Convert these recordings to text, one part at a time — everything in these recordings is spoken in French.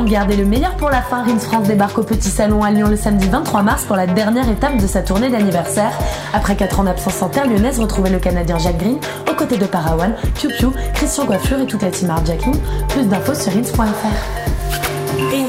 On le meilleur pour la fin. Rins France débarque au Petit Salon à Lyon le samedi 23 mars pour la dernière étape de sa tournée d'anniversaire. Après 4 ans d'absence en terre lyonnaise, retrouvez le Canadien Jacques Green aux côtés de Parawan, Piu Piu, Christian Coiffure et toute la team Jacking. Plus d'infos sur rins.fr.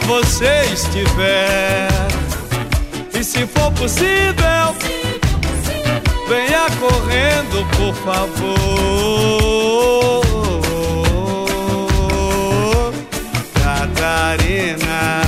você estiver. E se for possível, venha correndo, por favor. Catarina.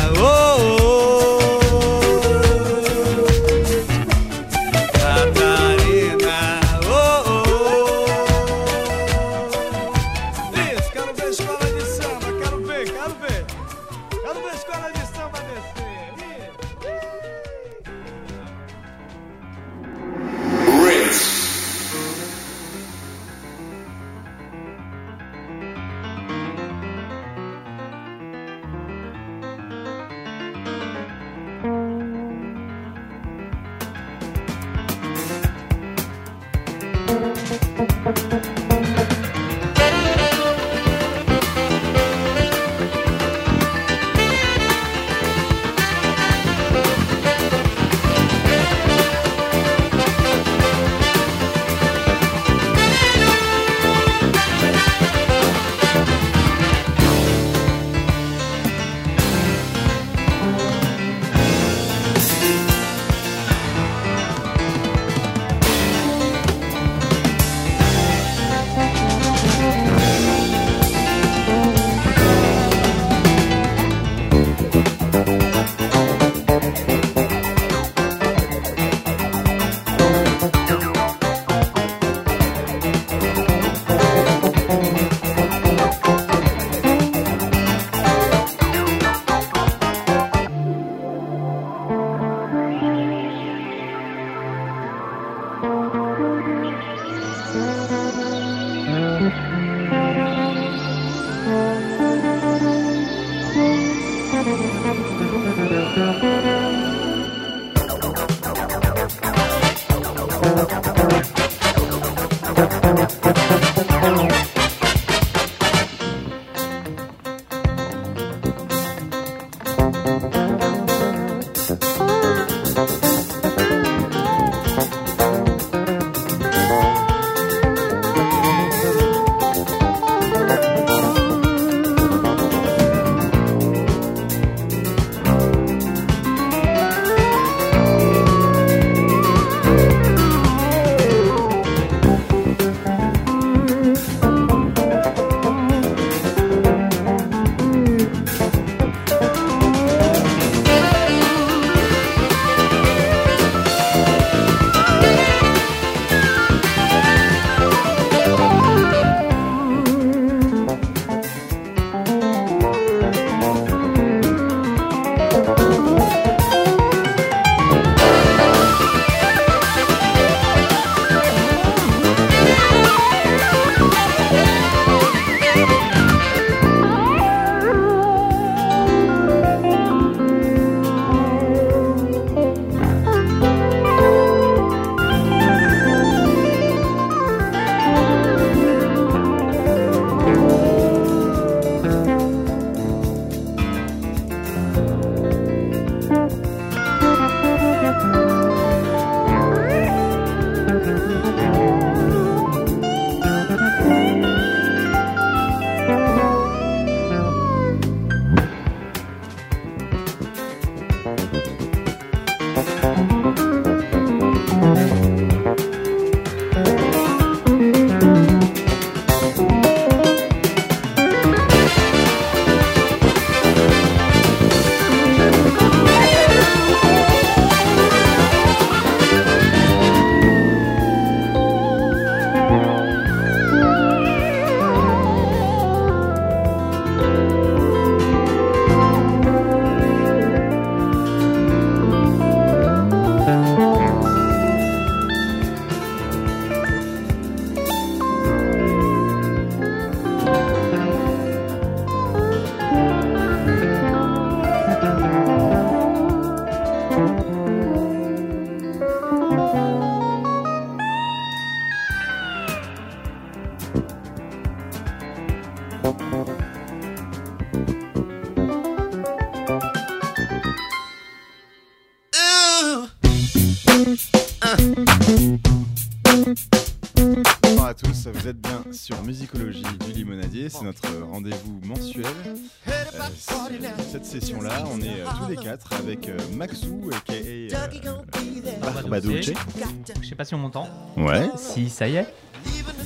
Si on m'entend. Ouais. Si, ça y est.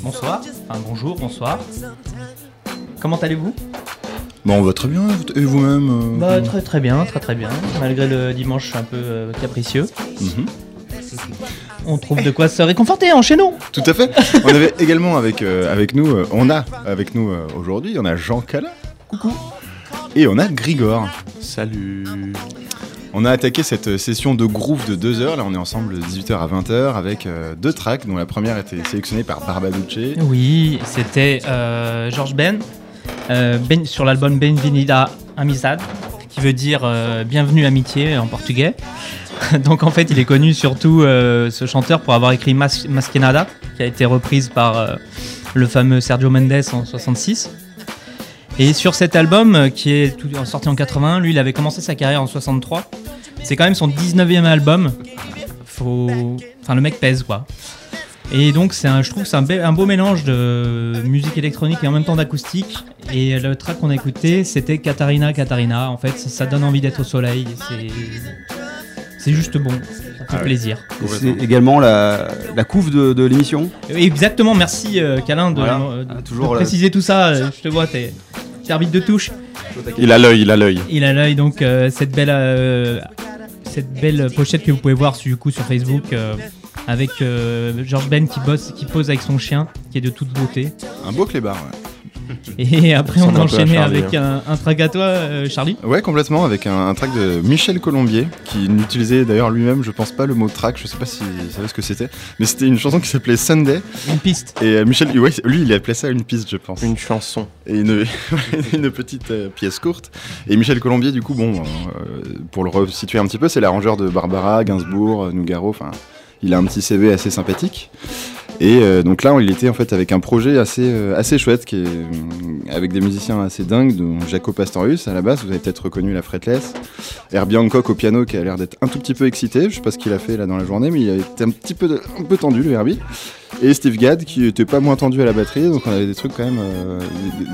Bonsoir. Enfin, bonjour, bonsoir. Comment allez-vous? Bon, on va très bien, et vous-même euh, Bah, très très bien, très très bien. Malgré le dimanche un peu euh, capricieux. Mhm. On trouve de quoi se réconforter, enchaînons Tout à fait. On avait également avec, euh, avec nous, euh, on a avec nous euh, aujourd'hui, on a Jean Calin. Coucou. Et on a Grigor. Salut. On a attaqué cette session de groove de 2 heures. Là, on est ensemble de 18h à 20h avec euh, deux tracks, dont la première était sélectionnée par Barbaduce. Oui, c'était euh, George Ben, euh, Ben- sur l'album Benvenida Amizade, qui veut dire bienvenue amitié en portugais. Donc en fait, il est connu surtout ce chanteur pour avoir écrit Mas Masquenada, qui a été reprise par le fameux Sergio Mendes en 66. Et sur cet album, euh, qui est tout- sorti en 81, lui, il avait commencé sa carrière en 63. C'est quand même son 19e album. Faut... Enfin, le mec pèse, quoi. Et donc, c'est un, je trouve que c'est un, be- un beau mélange de musique électronique et en même temps d'acoustique. Et le track qu'on a écouté, c'était Katarina, Katarina. En fait, ça, ça donne envie d'être au soleil. C'est, c'est juste bon. Ça fait Ah ouais. plaisir. C'est également la, la couve de, de l'émission. Exactement, merci euh, Calin de, Voilà. euh, Ah, de toujours, là. préciser tout ça. Je te vois, t'es, arbitre de touche. Il a l'œil, il a l'œil. Il a l'œil donc euh, cette belle euh, cette belle pochette que vous pouvez voir du coup sur Facebook euh, avec euh, George Ben qui bosse qui pose avec son chien qui est de toute beauté Un beau clébard, ouais. Et après on Charlie, avec un, un track à toi euh, Charlie Ouais, complètement, avec un, un track de Michel Colombier, qui n'utilisait d'ailleurs lui-même, je pense pas, le mot track, je sais pas si vous savez ce que c'était, mais c'était une chanson qui s'appelait Sunday, une piste et euh, Michel, ouais, lui, il appelait ça une piste, je pense. Une chanson. Et une, une petite euh, pièce courte. Et Michel Colombier, du coup, bon, euh, pour le resituer un petit peu, c'est l'arrangeur de Barbara, Gainsbourg, Nougaro, enfin, il a un petit CV assez sympathique. Et euh, donc là, il était en fait avec un projet assez, euh, assez chouette, avec des musiciens assez dingues, dont Jaco Pastorius à la base, vous avez peut-être reconnu la fretless, Herbie Hancock au piano qui a l'air d'être un tout petit peu excité, je sais pas ce qu'il a fait là dans la journée, mais il été un petit peu, un peu tendu le Herbie. Et Steve Gadd qui était pas moins tendu à la batterie, donc on avait des trucs quand même, euh,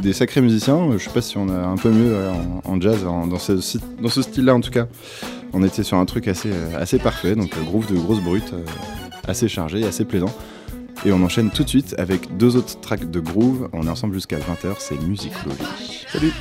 des, sacrés musiciens. Je sais pas si on a un peu mieux en, jazz, dans ce, ce style-là en tout cas. On était sur un truc assez, assez parfait, donc groove de grosse brute, euh, assez chargé, assez plaisant. Et on enchaîne tout de suite avec deux autres tracks de groove. On est ensemble jusqu'à 20h, c'est Lobby. Salut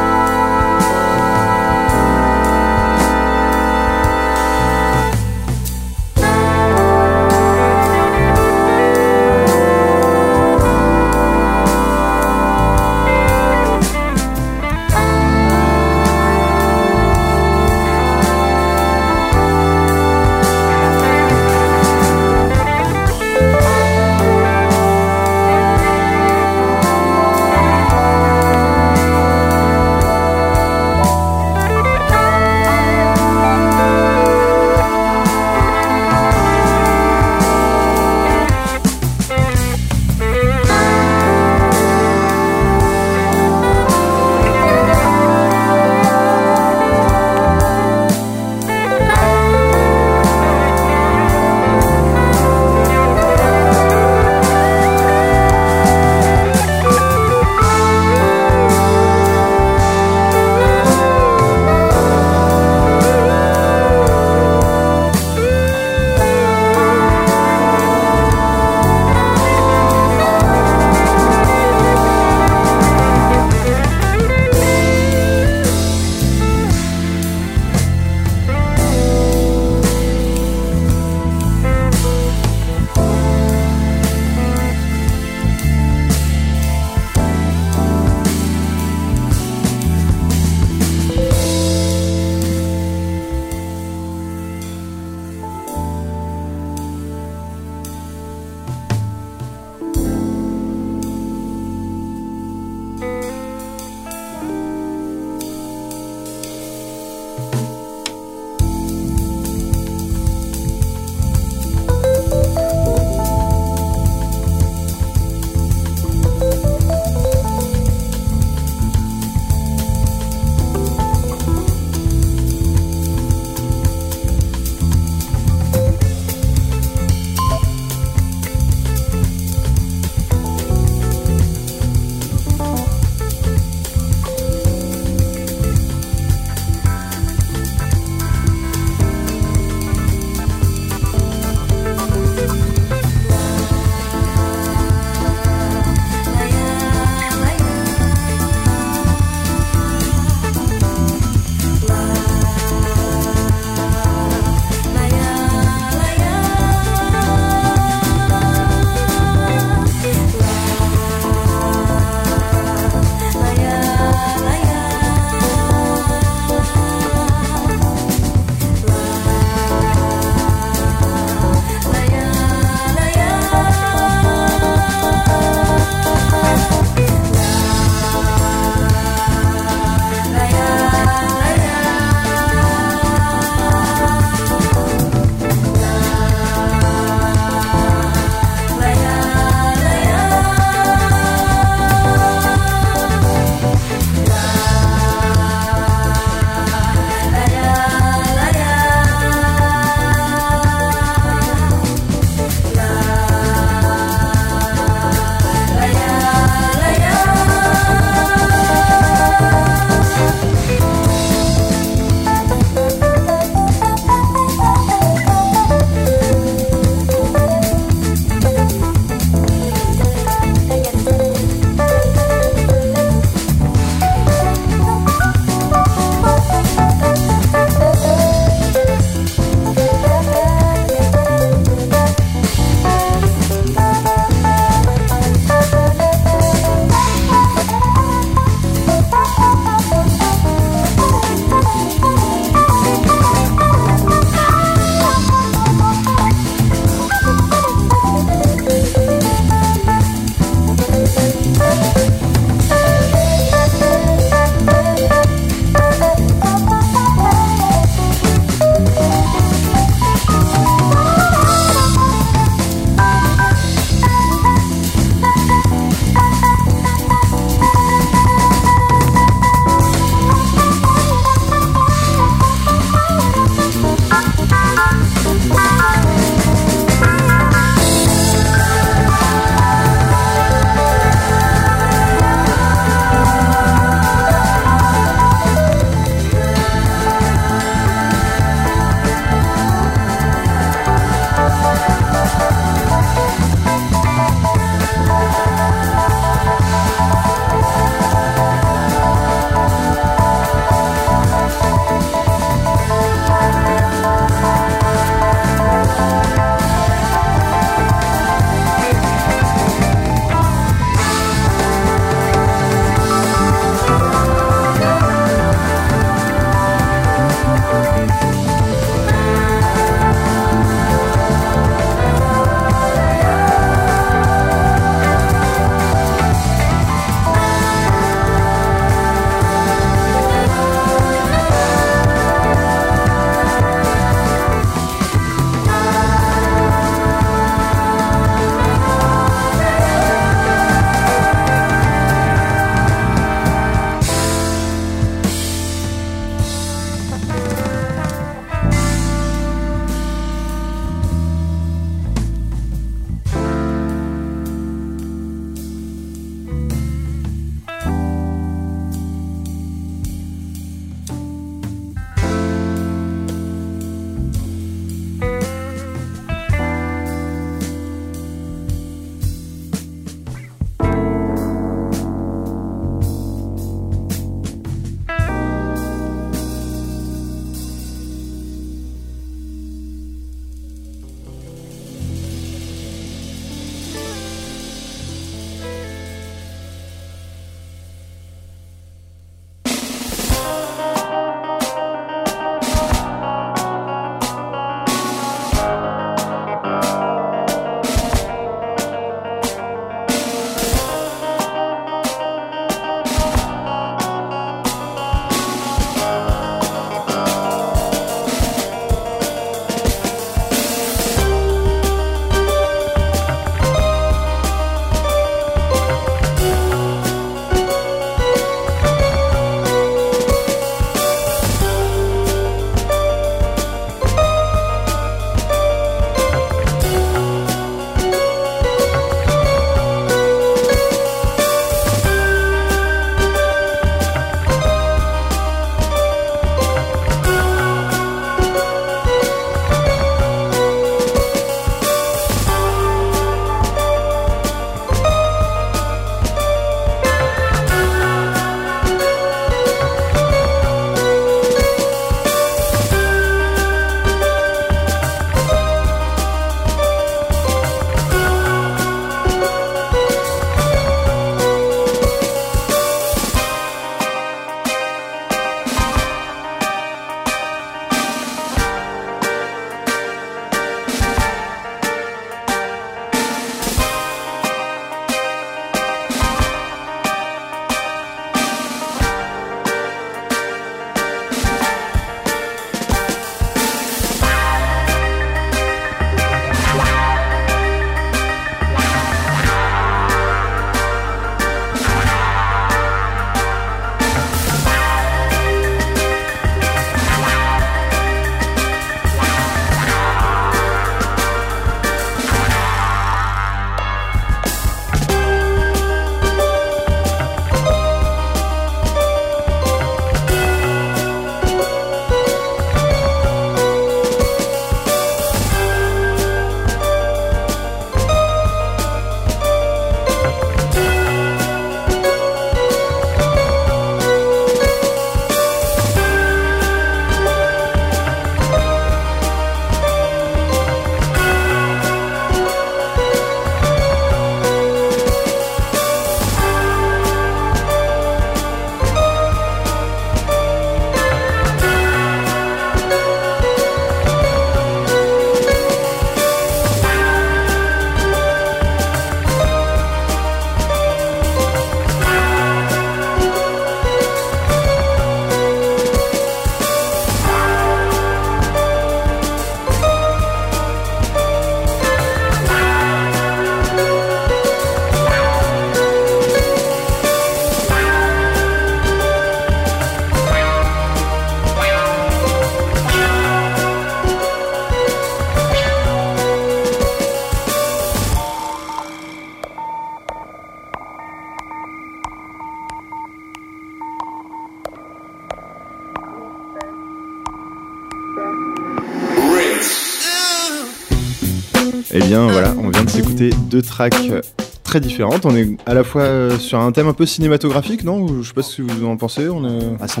deux tracks euh, très différentes. On est à la fois euh, sur un thème un peu cinématographique, non? Je sais pas ce que vous en pensez. On est À 100%.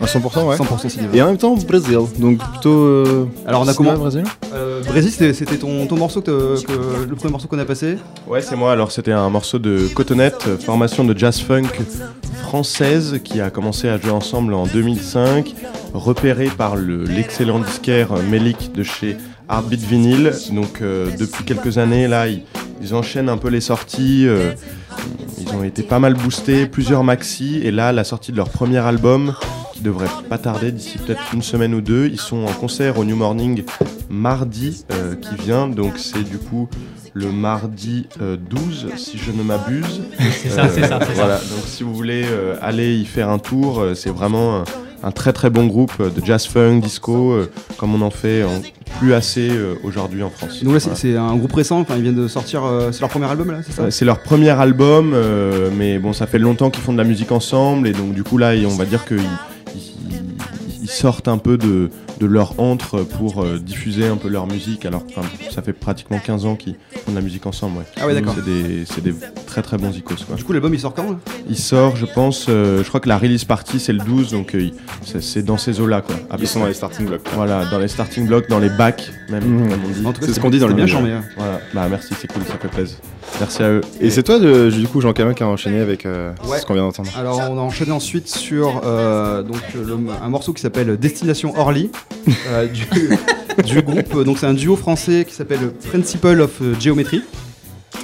à 100%, ouais. 100% cinéma. Et en même temps, Brésil. Donc plutôt. euh, Alors, on a comment brésilien? Euh, Brésil, c'était c'était ton, ton morceau, que, que- le premier morceau qu'on a passé? Ouais, c'est moi. Alors, c'était un morceau de Cotonette, formation de jazz funk française qui a commencé à jouer ensemble en 2005, repéré par le- l'excellent disquaire euh, Melik de chez Heartbeat Vinyl. Donc, euh, depuis quelques années, là, ils, ils enchaînent un peu les sorties. euh, ils ont été pas mal boostés, plusieurs maxi, et là, la sortie de leur premier album, qui devrait pas tarder d'ici peut-être une semaine ou deux, ils sont en concert au New Morning mardi euh, qui vient, donc c'est du coup le mardi euh, 12, si je ne m'abuse. C'est ça, c'est ça, c'est ça. Voilà, donc si vous voulez euh, aller y faire un tour, euh, c'est vraiment un, très très bon groupe euh, de jazz funk, disco, euh, comme on en fait en- plus assez euh, aujourd'hui en France. Donc là, c'est Voilà. c'est un groupe récent, enfin, ils viennent de sortir, euh, c'est leur premier album là, c'est ça C'est leur premier album, mais bon, ça fait longtemps qu'ils font de la musique ensemble, et donc du coup là, on va dire qu'ils ils- ils sortent un peu de, de leur antre pour euh, diffuser un peu leur musique. Alors, ça fait pratiquement 15 ans qu'ils font de la musique ensemble. Ouais. Ah ouais, d'accord. C'est des, c'est des très très bons icos. Quoi. Du coup, l'album il sort quand Il sort, je pense, euh, je crois que la release party c'est le 12, donc euh, c'est- c'est dans ces eaux-là. Quoi, Ils sont dans les starting blocks. quoi. Voilà, dans les starting blocks, dans les bacs, même, Mmh. comme on dit. En tout cas, C'est ce qu'on dit dans le bien hein. Voilà, bah merci, c'est cool, ça fait plaisir. Merci à eux. Et c'est toi, de- du coup, Jean Camin, qui a enchaîné avec euh, Ouais. ce qu'on vient d'entendre. Alors on a enchaîné ensuite sur euh, donc, le- un morceau qui s'appelle Destination Orly euh, du, du groupe. Donc c'est un duo français qui s'appelle Principle of Geometry.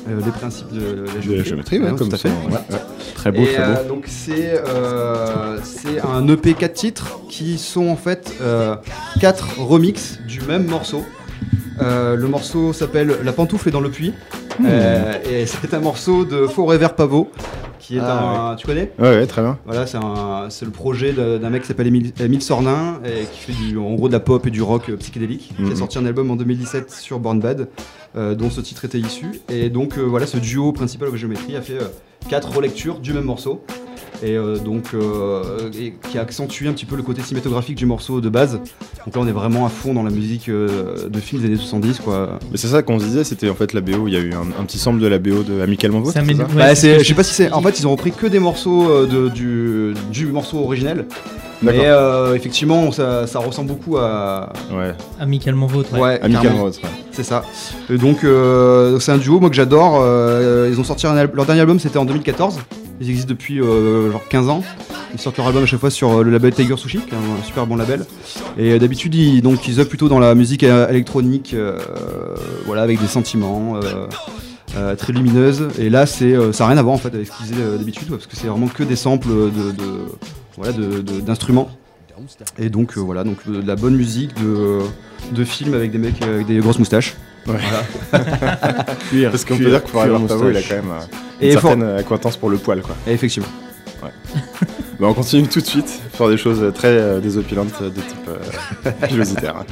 Euh, les principes de la De la géométrie. géométrie, ouais, Ouais, comme tout à ça. fait. ouais, ouais. Très beau, Et très beau. euh, donc c'est euh, c'est un EP 4 titres qui sont en fait 4 remixes du même morceau. Euh, le morceau s'appelle La pantoufle est dans le puits. Hmm. Euh, et c'est un morceau de Forever Pavot qui est Ah, un. Tu connais? Ouais, ouais, très bien. Voilà, c'est le projet d'un mec qui s'appelle Émile, Émile Sornin et qui fait du, en gros de la pop et du rock euh, psychédélique. Qui a Mhm. sorti un album en 2017 sur Born Bad, euh, dont ce titre était issu. Et donc voilà, ce duo principal of Geometry a fait quatre relectures du même morceau. Et euh, donc euh, et qui a accentué un petit peu le côté cinématographique du morceau de base. Donc là, on est vraiment à fond dans la musique euh, de films des années 70, quoi. Mais c'est ça qu'on se disait, c'était en fait la BO. Il y a eu un, un petit sample de la BO de Amicalement Vôtre. Ouais, Bah, je sais pas si c'est. En fait, ils ont repris que des morceaux euh, de, du, du morceau originel. D'accord. Mais euh, effectivement, ça, ça ressemble beaucoup à. Ouais, Amicalement vôtre. ouais. Ouais, Amicalement Vôtre. ouais. c'est ça. Et donc, euh, c'est un duo, moi que j'adore. Euh, ils ont sorti un leur dernier album, c'était en 2014. Ils existent depuis euh, genre 15 ans. Ils sortent leur album à chaque fois sur euh, le label Tiger Sushi, qui est un, super bon label. Et euh, d'habitude, ils, donc, ils œuvrent plutôt dans la musique électronique, voilà, avec des sentiments. très lumineuse et là c'est ça n'a rien à voir en fait avec ce qu'ils faisaient d'habitude parce que c'est vraiment que des samples de, voilà d'instruments et donc voilà donc de la bonne musique de, de films avec des mecs avec des grosses moustaches Ouais. Voilà. Cuir, Parce qu'on peut dire que pour avoir il a quand même euh, une for- certaine acquaintance pour le poil, quoi. Et effectivement Bah, on continue tout de suite sur des choses très euh, désopilantes de type euh, pilositaire.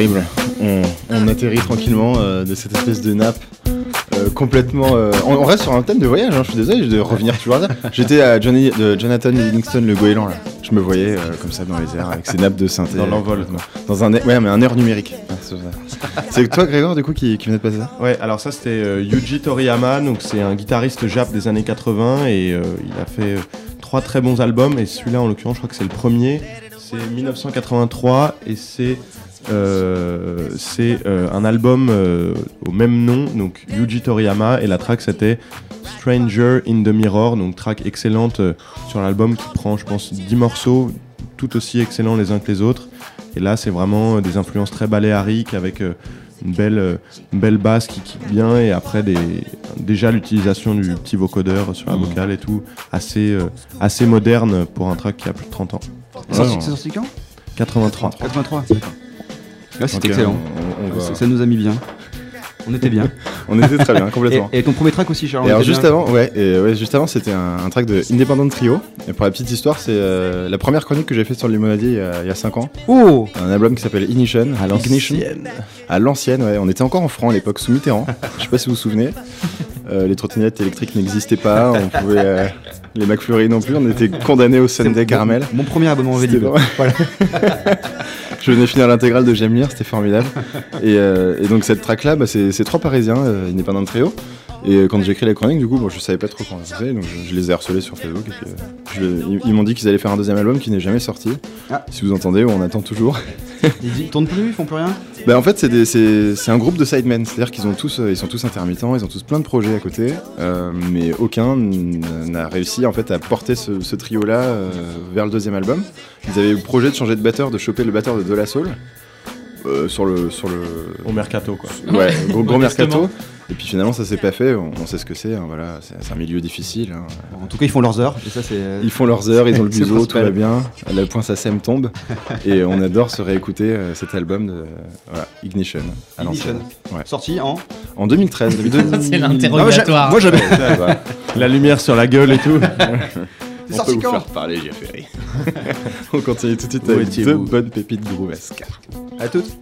Terrible. On, on atterrit tranquillement euh, de cette espèce de nappe euh, complètement. euh, on, on reste sur un thème de voyage, hein, je suis désolé de revenir toujours à ça. J'étais à Johnny, de Jonathan Livingston, le goéland, là. Je me voyais comme ça dans les airs avec ses nappes de synthé. Dans l'envol. Dans un air- ouais, mais un air numérique. Ouais, c'est toi, Grégoire, du coup, qui, qui venait de passer ça? Ouais, alors ça c'était Yuji Toriyama, donc c'est un guitariste jap des années 80 et il a fait trois très bons albums et celui-là en l'occurrence je crois que c'est le premier, c'est 1983 et c'est c'est euh, un album euh, au même nom, donc Yuji Toriyama et la track c'était Stranger in the Mirror, donc track excellente euh, sur l'album qui prend je pense 10 morceaux tout aussi excellents les uns que les autres et là c'est vraiment euh, des influences très baléariques avec euh, une belle, euh, une belle basse qui kick bien et après des, déjà l'utilisation du petit vocodeur sur la Mhm. vocale et tout, assez, euh, assez moderne pour un track qui a plus de 30 ans. C'est sorti, sorti quand? 83. 83, d'accord. Là, c'est Ok, excellent. on- on va- Ça, ça nous a mis bien. On était bien. On était très bien, complètement. et ton premier track aussi, Charles. Et alors juste bien. avant, ouais, et ouais, juste avant, c'était un, un track de Independent Trio. Et pour la petite histoire, c'est euh, la première chronique que j'ai faite sur le Limonadier il y a- il y a 5 ans. Oh Un album qui s'appelle Ignition. Ignition. À l'ancienne, ouais. On était encore en franc à l'époque, sous Mitterrand. Je sais pas si vous vous souvenez. Euh, les trottinettes électriques n'existaient pas. On pouvait, euh, les McFlurry non plus. On était condamnés au Sunday Caramel. Mon premier abonnement en C'était Voilà. Je venais finir l'intégrale de J'aime lire, c'était formidable. Et, euh, donc cette track là, bah, c'est trois parisiens, euh, Independent Trio. Et euh, quand j'ai écrit la chronique, du coup, bon, je savais pas trop comment ça faisait, donc je, je les ai harcelés sur Facebook. Et puis, euh, je- ils ils m'ont dit qu'ils allaient faire un deuxième album qui n'est jamais sorti. Ah. Si vous entendez, on attend toujours. Ils, tournent plus, ils font plus rien? Bah en fait c'est un groupe de sidemen, c'est-à-dire qu'ils tous euh, ils sont tous intermittents, ils ont tous plein de projets à côté, euh, mais aucun n'a réussi en fait à porter ce, ce trio là vers le deuxième album. Ils avaient eu le projet de changer de batteur, de choper le batteur de De La Soul. Euh, sur le sur le Au mercato quoi. ouais gros, gros mercato et puis finalement ça s'est pas fait on, on sait ce que c'est hein, voilà c'est c'est un milieu difficile hein. En tout cas, ils font leurs heures. Et ça, c'est. ils font leurs heures ils ont le C'est museau tout va bien à la point sa sème tombe et on adore se réécouter euh, cet album de voilà, Ignition à l'ancienne Ignition. Ouais. Sorti en. en 2013 C'est Ah, l'interrogatoire. Moi, j'avais. La lumière sur la gueule et tout. On peut vous faire parler, j'ai fait On continue tout de suite avec deux bonnes pépites groovesques. À toutes.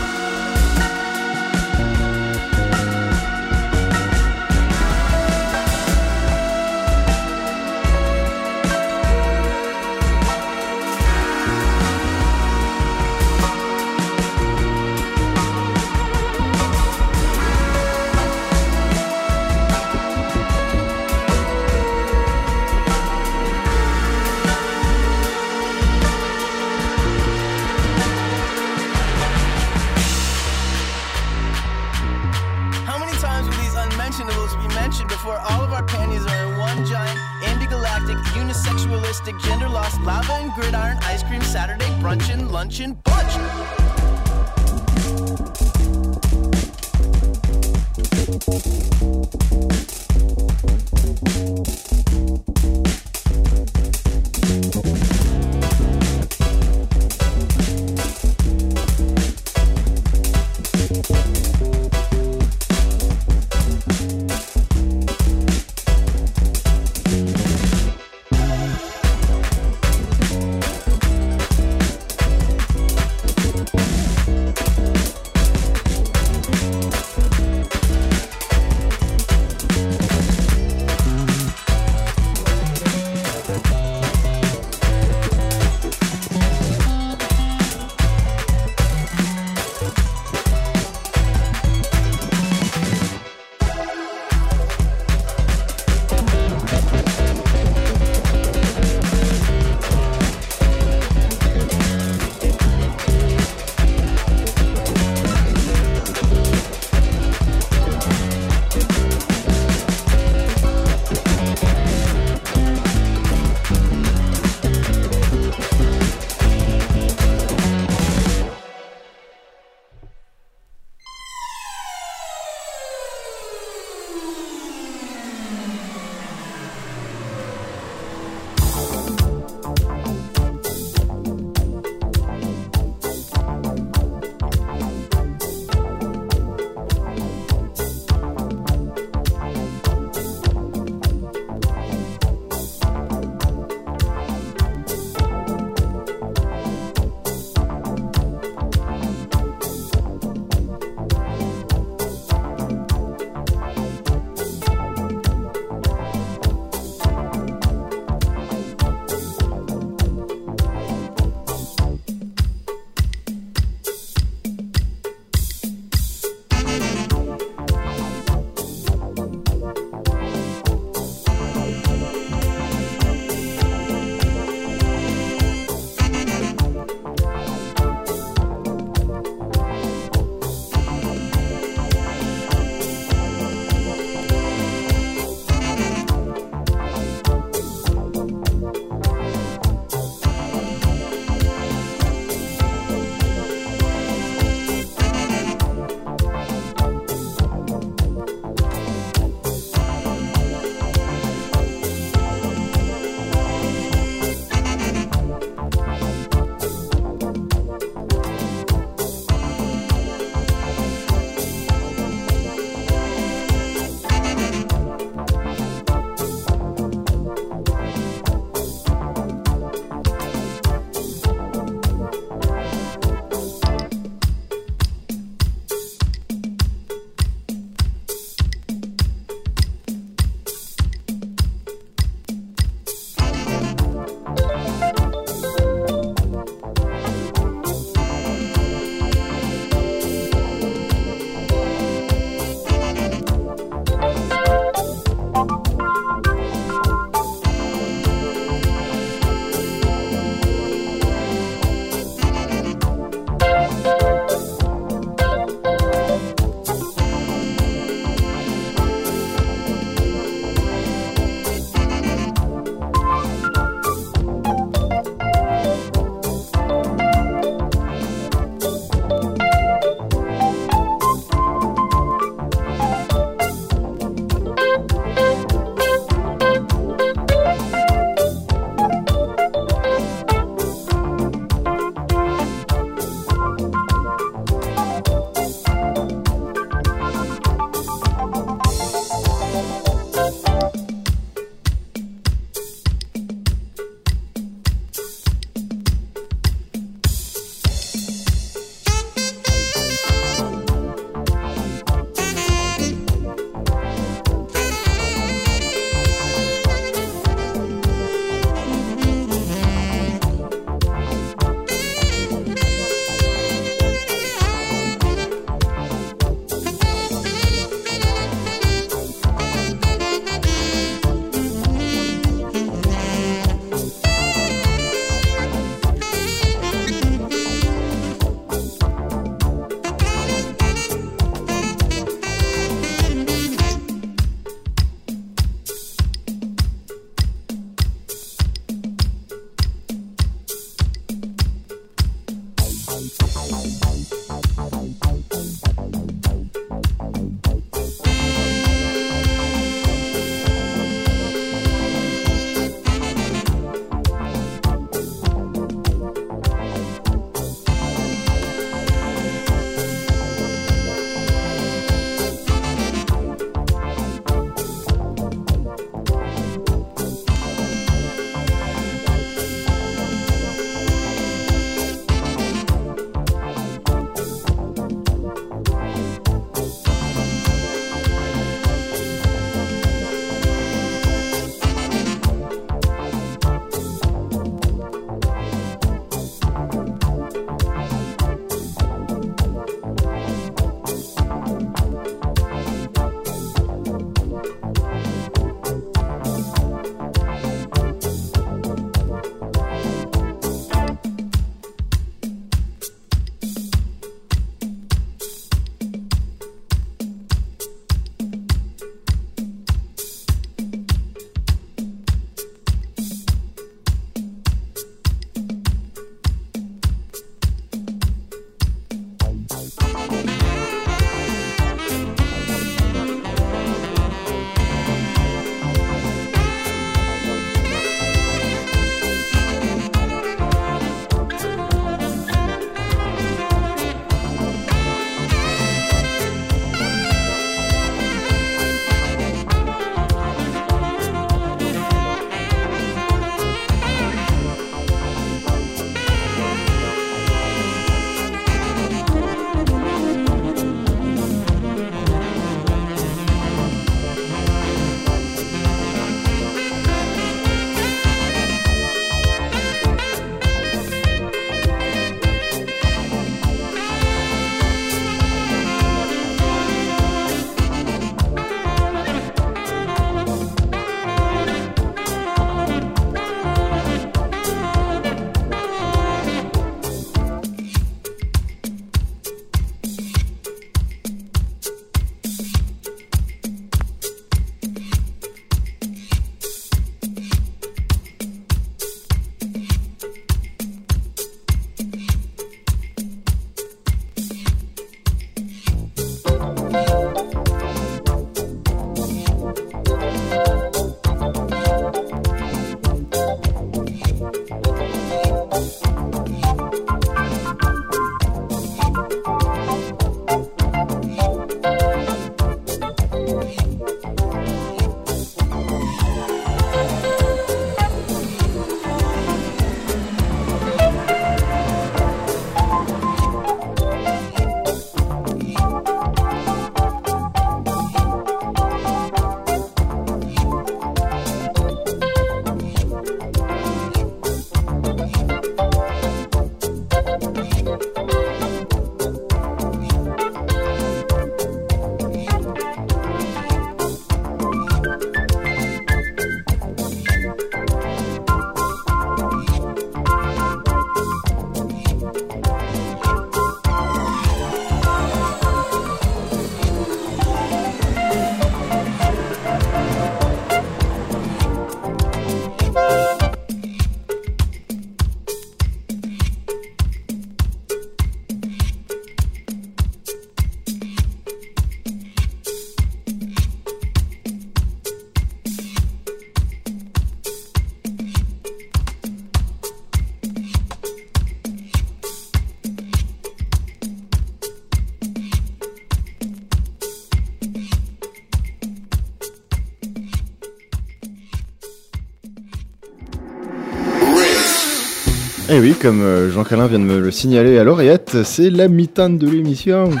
Eh oui, comme euh, Jean Crélin vient de me le signaler à l'oreillette, c'est la mi-temps de l'émission.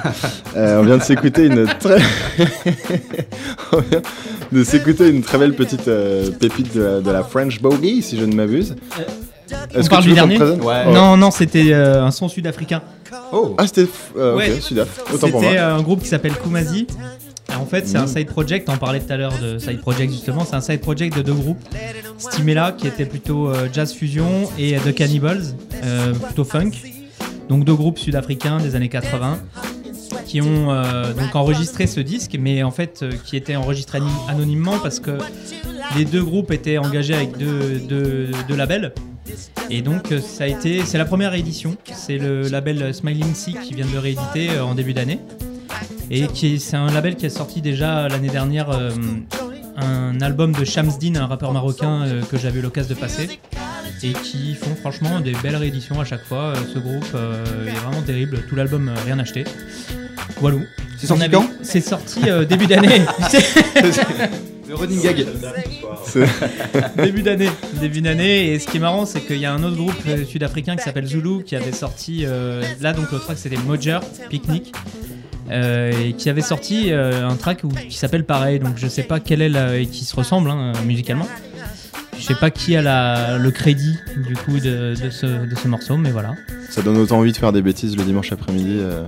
Euh, on vient de s'écouter une très... on vient de s'écouter une très belle petite euh, pépite de la, de la French Bogey, si je ne m'abuse. On Est-ce que parle tu du dernier présente Ouais. Non, non, c'était euh, un son sud-africain. Oh Ah, c'était... euh, Ouais. Sudaf, autant pour moi. C'était un groupe qui s'appelle Kumazi. Et en fait, c'est un Mm. side project. On parlait tout à l'heure de side project justement. C'est un side project de deux groupes. Stimela qui était plutôt euh, jazz fusion et The Cannibals, euh, plutôt funk. Donc deux groupes sud-africains des années 80 qui ont euh, donc enregistré ce disque, mais en fait qui était enregistré anonymement parce que les deux groupes étaient engagés avec deux, deux- labels. Et donc ça a été, c'est la première édition. C'est le label Smiling Sea qui vient de le rééditer en début d'année. Et qui est- c'est un label qui a sorti déjà l'année dernière un album de Shamsdin, un rappeur marocain euh, que j'avais eu l'occasion de passer. Et qui font franchement des belles rééditions à chaque fois. Euh, ce groupe euh, est vraiment terrible. Tout l'album, euh, rien acheté. Walou. C'est sorti On avait- quand C'est sorti euh, début d'année. Le running gag. début d'année. Début d'année. Et ce qui est marrant, c'est qu'il y a un autre groupe sud-africain qui s'appelle Zulu qui avait sorti. euh, là, donc le track c'était Mojer, Picnic. Euh, et qui avait sorti euh, un track qui s'appelle pareil. Donc je sais pas quel est la, et qui se ressemble hein, musicalement. Je sais pas qui a le crédit du coup de, de ce, de ce morceau, mais voilà. Ça donne autant envie de faire des bêtises le dimanche après-midi. euh,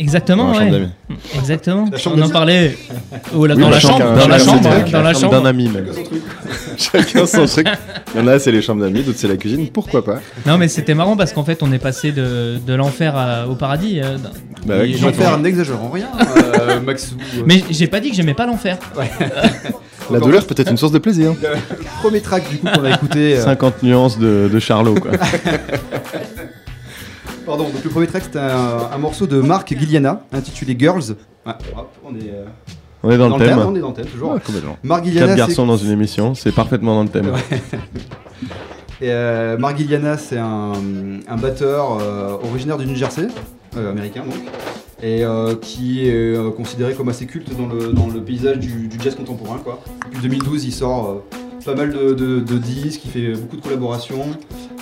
Exactement, ouais. Exactement. On en parlait oh, là, Oui, dans la chacun- chambre, dans chacun la chambre, hein, dans la D'un chambre. ami même. Chacun son truc. Il y en a, c'est les chambres d'amis, d'autres, c'est la cuisine. Pourquoi pas Non, mais c'était marrant parce qu'en fait, on est passé de, de l'enfer à- au paradis. euh, Bah ouais, Et J'en j'entends- fais un exagérant rien, euh, Maxou. euh, Mais j'ai pas dit que j'aimais pas l'enfer. La douleur peut être une source de plaisir. Le premier track du coup qu'on a écouté. euh, 50 nuances de, de Charlot, quoi. Pardon, donc le premier track c'était un, un morceau de Marc Guiliana intitulé Girls. Ouais, hop, on est euh, On est dans, le thème. on est dans le thème toujours. Ouais, complètement. Marc Guiliana, Quatre garçons dans une émission, c'est parfaitement dans le thème. Et euh, Mark Gilliana, c'est un, un batteur euh, originaire du New Jersey, euh, américain donc, et euh, qui est euh, considéré comme assez culte dans le, dans le paysage du, du jazz contemporain. Quoi. Depuis 2012, il sort euh, pas mal de, de- de disques, il fait beaucoup de collaborations.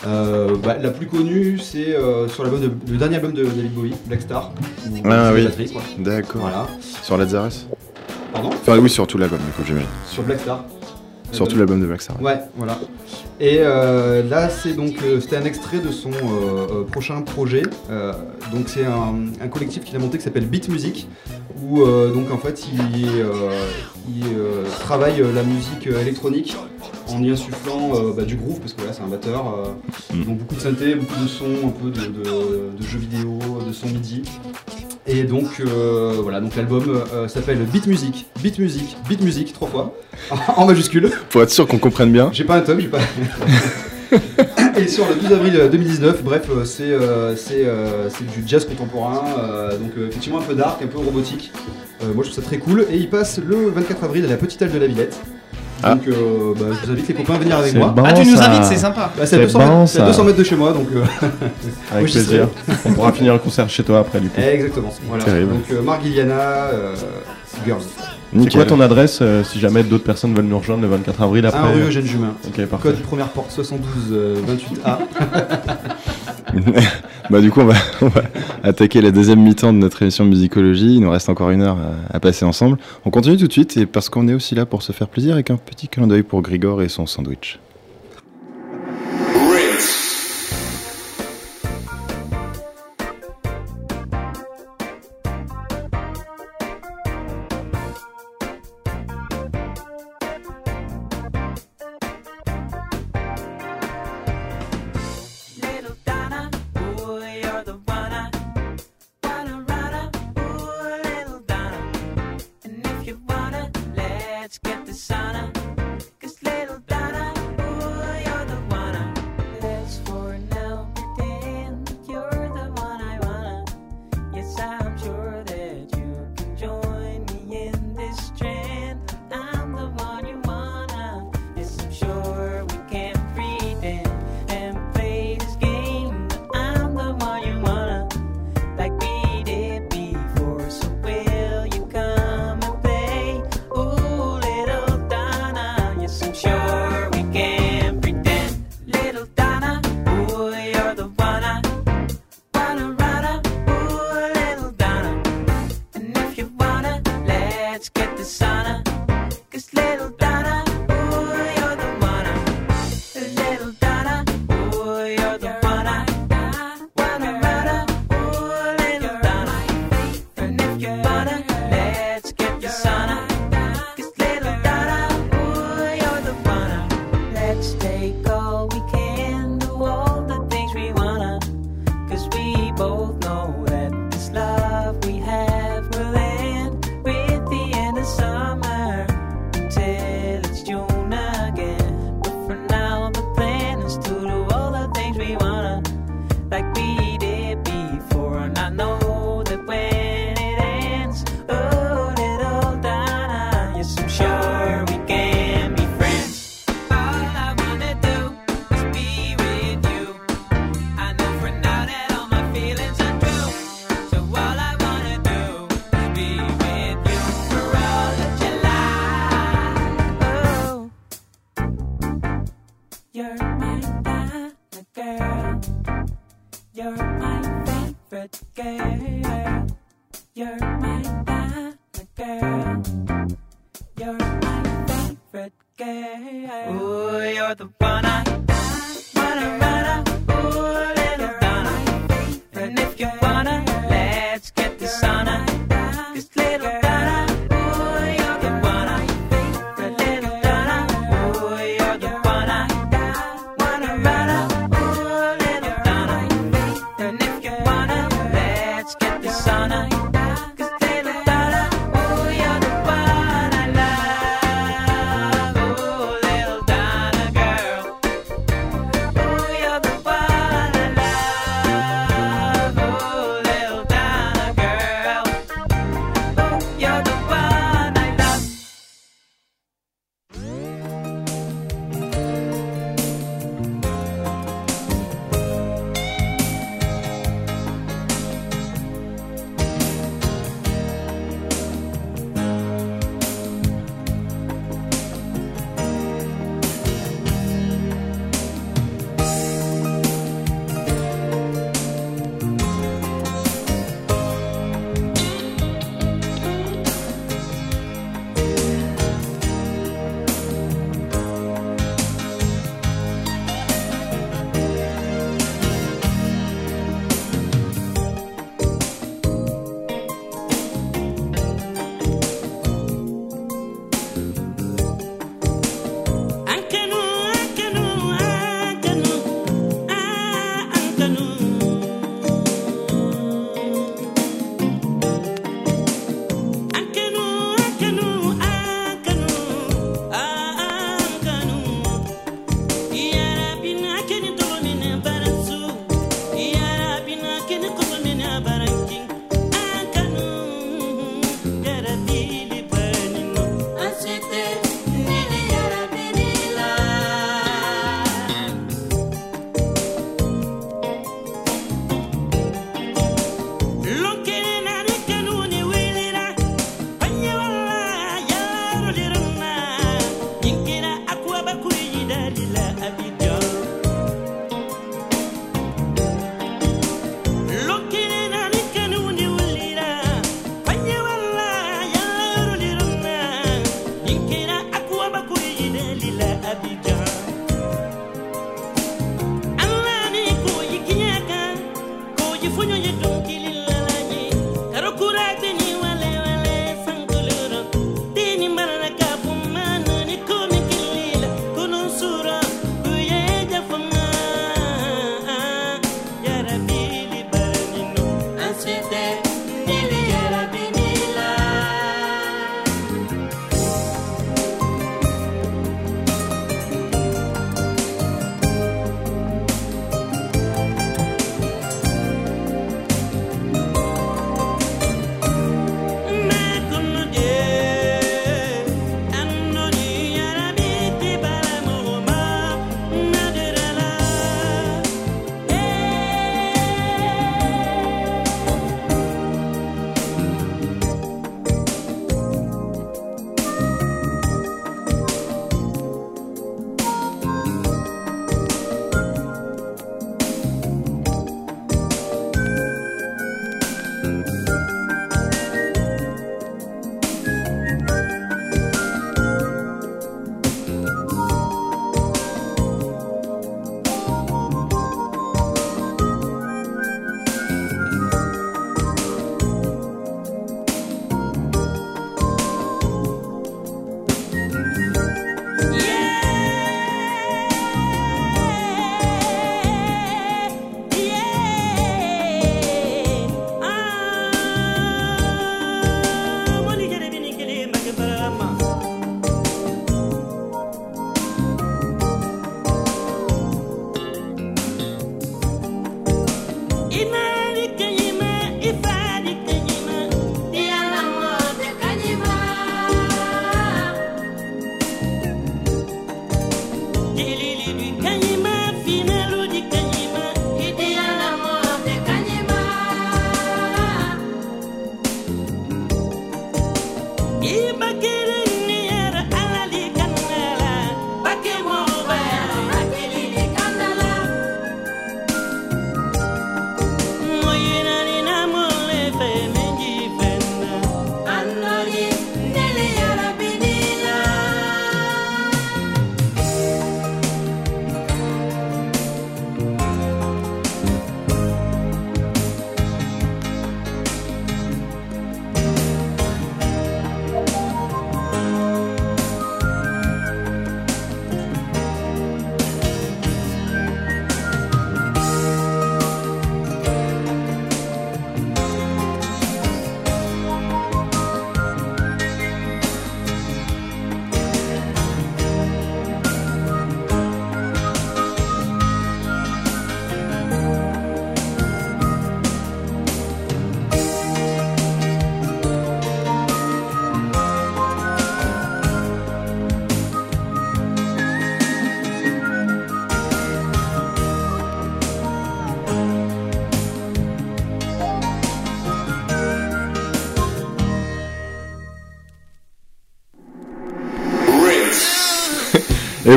Euh, bah, la plus connue, c'est euh, sur l'album de- le dernier album de David Bowie, Black Star. où Ah oui. D'accord. Voilà. Sur Lazarus? Pardon? Enfin, oui, sur tout l'album, du coup, j'imagine. Sur Black Star. Surtout l'album de Black. Ouais, voilà. Et euh, là, c'est donc euh, c'était un extrait de son euh, euh, prochain projet. Euh, donc c'est un, un collectif qu'il a monté qui s'appelle Beat Music, où euh, donc en fait il, euh, il, euh, travaille euh, la musique euh, électronique en y insufflant euh, bah, du groove parce que là c'est un batteur. euh, Mm. Donc beaucoup de synthé, beaucoup de sons, un peu de, de- de jeux vidéo, de sons MIDI. Et donc euh, voilà, donc l'album euh, s'appelle Beat Music, Beat Music, Beat Music trois fois en majuscule. Pour être sûr qu'on comprenne bien. J'ai pas un tome, j'ai pas. Et sur le 12 avril 2019, bref, euh, c'est euh, c'est euh, du jazz contemporain, euh, donc effectivement un peu dark, un peu robotique. Moi je trouve ça très cool. Et il passe le 24 avril à la Petite Halle de la Villette. Ah. Donc euh, bah, je vous invite les copains à venir avec moi. bon, ah, tu nous ça. invites, c'est sympa. Bah, c'est à, c'est 200 bon, mètres- c'est à ça. 200 mètres de chez moi, donc euh, Avec Oui, plaisir. On pourra finir le concert chez toi après, du coup. exactement. Voilà. Terrible. Donc euh, Marc Gilliana, euh, Girls. C'est quoi ton adresse euh, si jamais d'autres personnes veulent nous rejoindre le 24 avril après 1 rue Eugène. Ok, parfait. Code première porte 72 euh, 28A. bah du coup on va, attaquer la deuxième mi-temps de notre émission de musicologie. Il nous reste encore une heure à, à passer ensemble. On continue tout de suite et parce qu'on est aussi là pour se faire plaisir avec un petit clin d'œil pour Grigor et son sandwich.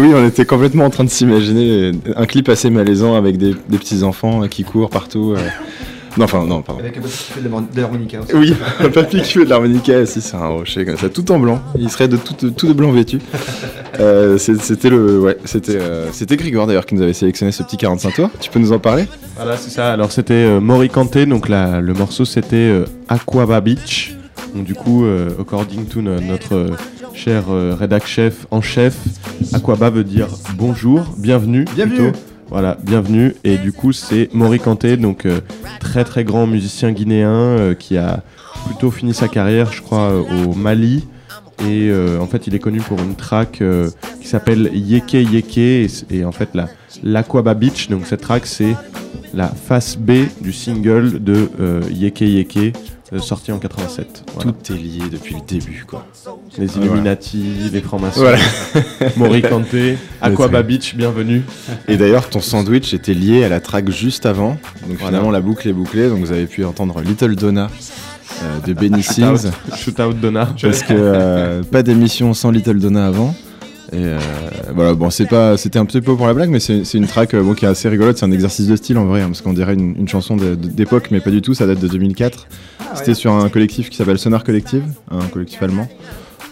Oui, on était complètement en train de s'imaginer un clip assez malaisant avec des, des petits enfants qui courent partout. euh. Non, enfin, non, pardon. Avec un papy qui fait de l'harmonica aussi. Oui, un papy qui fait de l'harmonica assis sur un rocher comme ça, tout en blanc. Il serait de tout, tout de blanc vêtu. Euh, c'est- c'était le, ouais, c'était, euh, c'était Grigor d'ailleurs qui nous avait sélectionné ce petit 45 tours. Tu peux nous en parler? Voilà, c'est ça. Alors c'était euh, Mori Kanté, donc la- le morceau c'était euh, Aquaba Beach. Donc du coup, euh, according to no- notre euh, cher euh, rédac chef en chef, Aquaba veut dire bonjour, bienvenue. Bienvenue. plutôt. Voilà, bienvenue. Et du coup, c'est Mori Kanté, donc euh, très très grand musicien guinéen euh, qui a plutôt fini sa carrière, je crois, euh, au Mali. Et euh, en fait, il est connu pour une track euh, qui s'appelle Yeke Yeke. Et, en fait, la, l'Aquaba Beach, donc cette track, c'est la face B du single de euh, Yeke Yeke, sorti en 87. Voilà. Tout est lié depuis le début, quoi. Les Voilà. Illuminati, les francs-maçons, Voilà. Mori Kanté, Aquaba Beach, bienvenue. Et d'ailleurs, ton sandwich était lié à la track juste avant. Donc Voilà. finalement, la boucle est bouclée. Donc vous avez pu entendre Little Donna euh, de Benny Sings. Shootout Donna. Parce que euh, pas d'émission sans Little Donna avant. Et euh, voilà, bon, c'est pas, c'était un petit peu pour la blague, mais c'est une track euh, bon, qui est assez rigolote. C'est un exercice de style en vrai, hein, parce qu'on dirait une, une chanson d'époque, mais pas du tout. Ça date de 2004. C'était sur un collectif qui s'appelle Sonar Collective, un collectif allemand.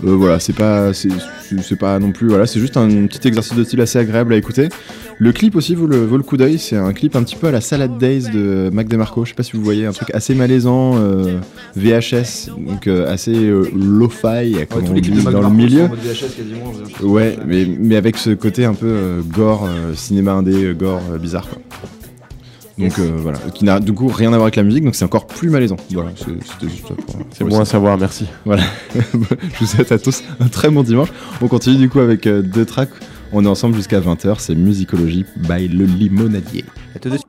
Euh, voilà, c'est pas, c'est pas non plus, voilà, c'est juste un petit exercice de style assez agréable à écouter. Le clip aussi vaut le, vaut le coup d'œil. C'est un clip un petit peu à la Salad Days de Mac DeMarco. Je sais pas si vous voyez, un truc assez malaisant, euh, VHS, donc euh, assez lo-fi, comme on dit dans le milieu. VHS quasiment. Ouais, mais, mais avec ce côté un peu gore, cinéma indé, gore, bizarre quoi. Donc euh, voilà, qui n'a du coup rien à voir avec la musique, donc c'est encore plus malaisant. Voilà, c'est- c'était juste ça pour- C'est bon à savoir, merci. Voilà, je vous souhaite à tous un très bon dimanche. On continue du coup avec euh, deux tracks. On est ensemble jusqu'à 20h, c'est Musicologie by Le Limonadier. À tout de suite.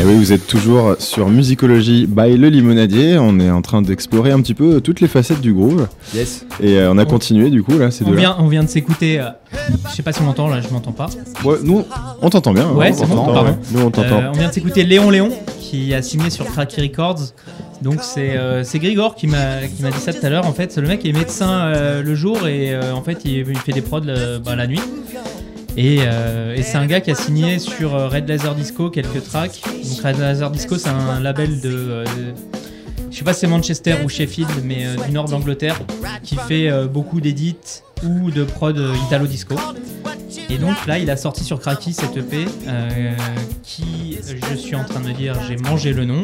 Eh oui, vous êtes toujours sur Musicologie by Le Limonadier. On est en train d'explorer un petit peu toutes les facettes du groove. Yes. Et euh, on a continué du coup là, ces On vient, on vient de s'écouter. euh, je sais pas si on m'entend là, je m'entends pas. Ouais, nous, On t'entend bien. hein. Ouais, on c'est bon, t'entend, pardon. ouais. Nous, on t'entend. Euh, on vient de s'écouter Léon Léon qui a signé sur Cracky Records. Donc c'est euh, c'est Grigor qui m'a qui m'a dit ça tout à l'heure. En fait, le mec est médecin euh, le jour et euh, en fait il, il fait des prods bah, la nuit. Et, euh, et c'est un gars qui a signé sur euh, Red Laser Disco quelques tracks. Donc Red Laser Disco c'est un label de euh, je sais pas si c'est Manchester ou Sheffield, mais euh, du nord de l'Angleterre, qui fait beaucoup d'édits ou de prod italo disco. Et donc là, il a sorti sur Cracky cette EP qui, je suis en train de me dire, j'ai mangé le nom.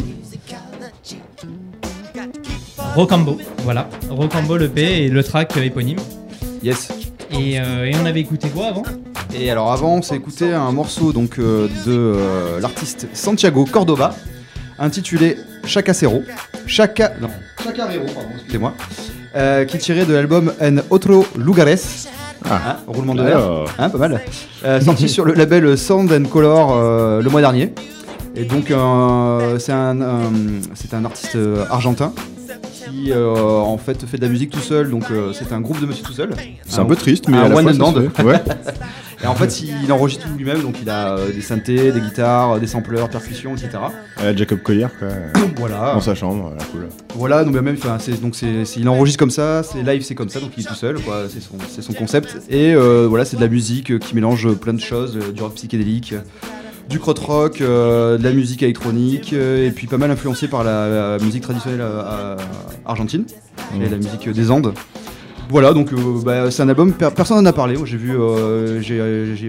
Rocambo, voilà. Rocambo l'EP et le track éponyme. yes. Et, et on avait écouté quoi avant? Et alors avant, on s'est écouté un morceau donc euh, de euh, l'artiste Santiago Cordoba, intitulé Chacacero. Chaca... Non, Chacarero, pardon, excusez-moi. euh, qui tiré de l'album En Otro Lugares. Ah. Hein, roulement de verre. Hein, pas mal. Sorti sur le label Sound and Color le mois dernier. Et donc, c'est un, un- artiste argentin qui, euh, en fait, fait de la musique tout seul. Donc, euh, c'est un groupe de monsieur tout seul. c'est un peu triste, mais un à la one fois, and. Ouais. Et en fait, il, il enregistre tout lui-même. Donc, il a euh, des synthés, des guitares, des sampleurs, percussions, etc. Jacob Collier, quoi. Voilà. Dans sa chambre, voilà, cool. Voilà, donc même, donc il enregistre comme ça, c'est live, c'est comme ça, donc il est tout seul, quoi, c'est son, son concept. Et voilà, c'est de la musique qui mélange plein de choses, du rock psychédélique, du krautrock, euh, de la musique électronique, euh, et puis pas mal influencé par la, la musique traditionnelle euh, argentine et Mhm. la musique des Andes. Voilà, donc bah, c'est un album, per- personne n'en a parlé. J'ai vu, euh, j'ai,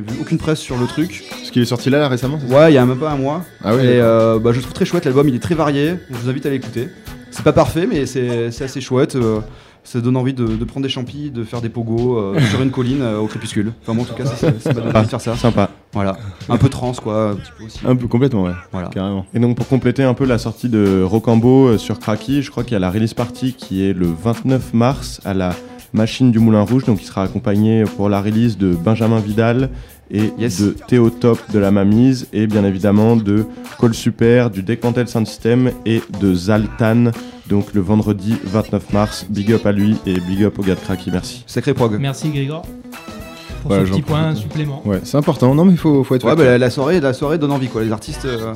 vu aucune presse sur le truc. Parce qu'il est sorti là, là récemment Ouais, il y a même pas un mois. Ah oui. Et bah, je trouve très chouette, l'album il est très varié, je vous invite à l'écouter. C'est pas parfait, mais c'est assez chouette. Ça donne envie de, de prendre des champis, de faire des pogos euh, sur une colline euh, au crépuscule. Enfin, moi en tout cas, ça, ça, ça m'a donné envie de faire ça. Sympa. Voilà. Un peu trans, quoi, un petit peu aussi. Un peu complètement, ouais. Voilà. Carrément. Et donc pour compléter un peu la sortie de Rocambo euh, sur Cracky, je crois qu'il y a la release party qui est le 29 mars à la Machine du Moulin Rouge, donc il sera accompagné pour la release de Benjamin Vidal et Yes. de Théo Top de la Mamise et bien évidemment de Call Super, du Deckmantel Sound System et de Zaltan, donc le vendredi 29 mars. Big up à lui et big up au gars de Cracky, merci. Sacré prog. Merci Grigor pour Ouais, ce petit point supplément. Ouais, c'est important. Non, mais il faut, faut être Ouais, bah, la, soirée, la soirée donne envie, quoi. Les artistes. euh,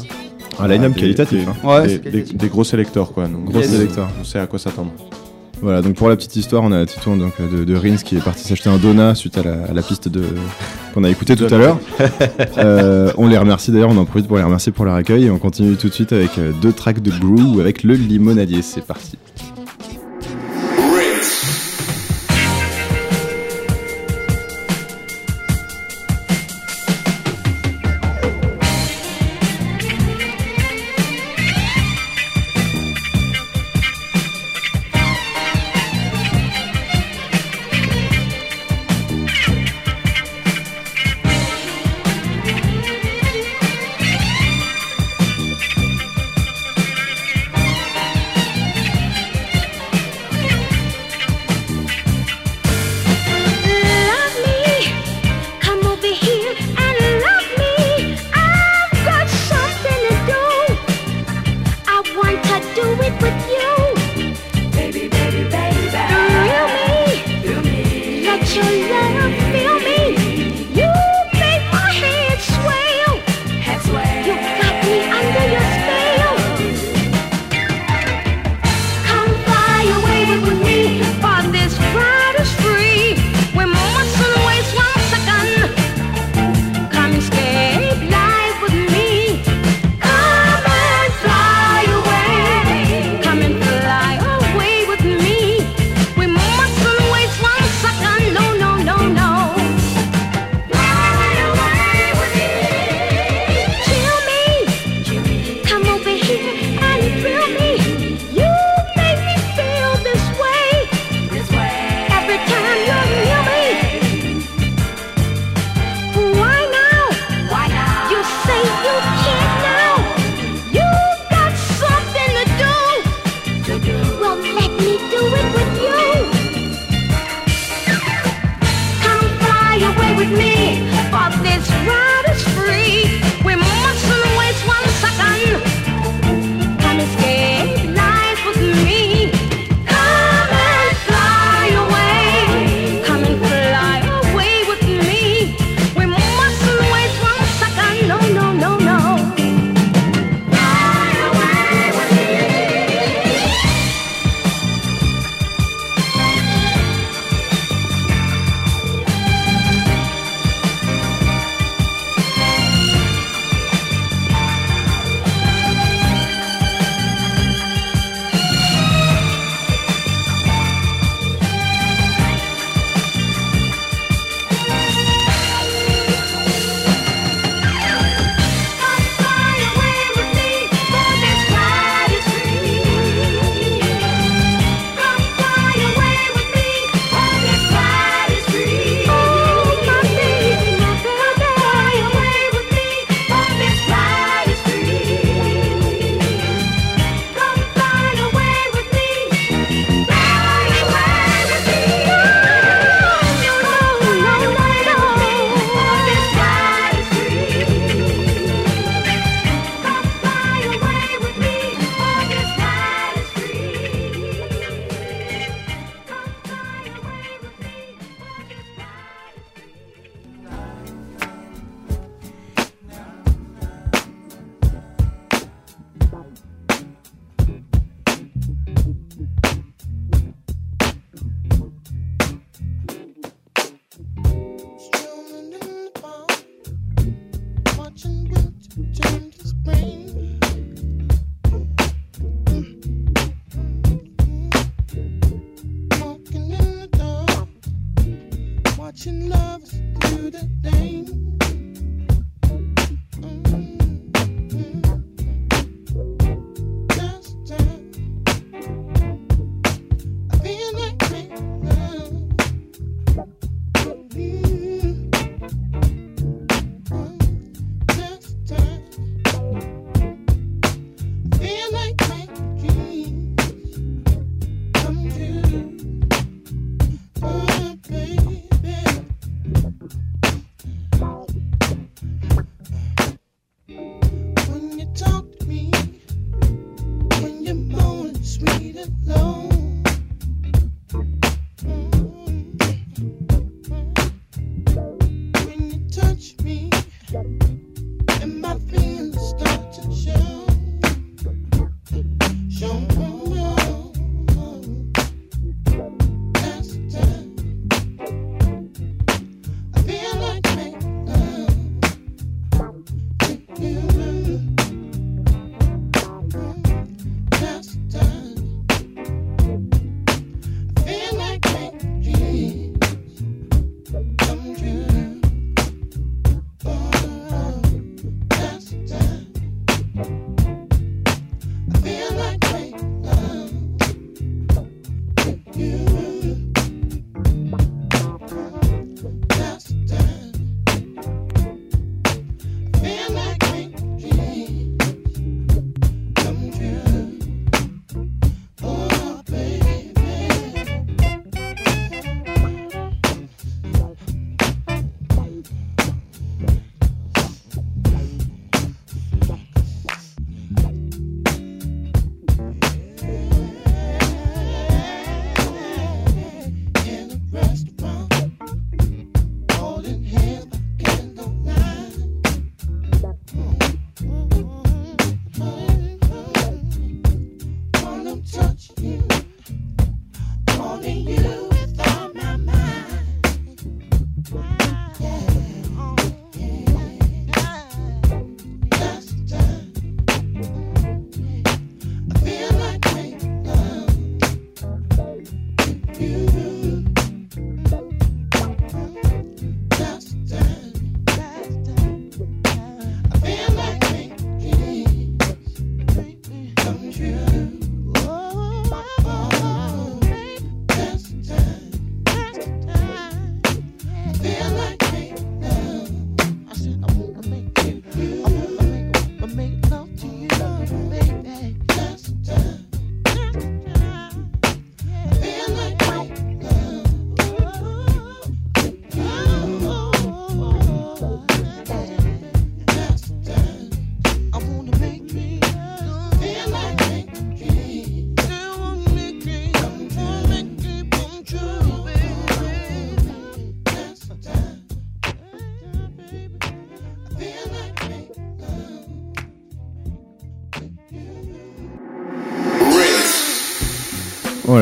Un line-up Ah, des- qualitatif. des- hein. Ouais, des, c'est des- des gros sélecteurs quoi. Donc, Gros sélecteurs. On sait à quoi s'attendre. Voilà, donc pour la petite histoire, on a Titouan donc, de, de Rins qui est parti s'acheter un donut suite à la, à la piste de qu'on a écouté tout à l'heure. Euh, on les remercie d'ailleurs, on en profite pour les remercier pour leur accueil et on continue tout de suite avec euh, deux tracks de Brew avec le limonadier. C'est parti.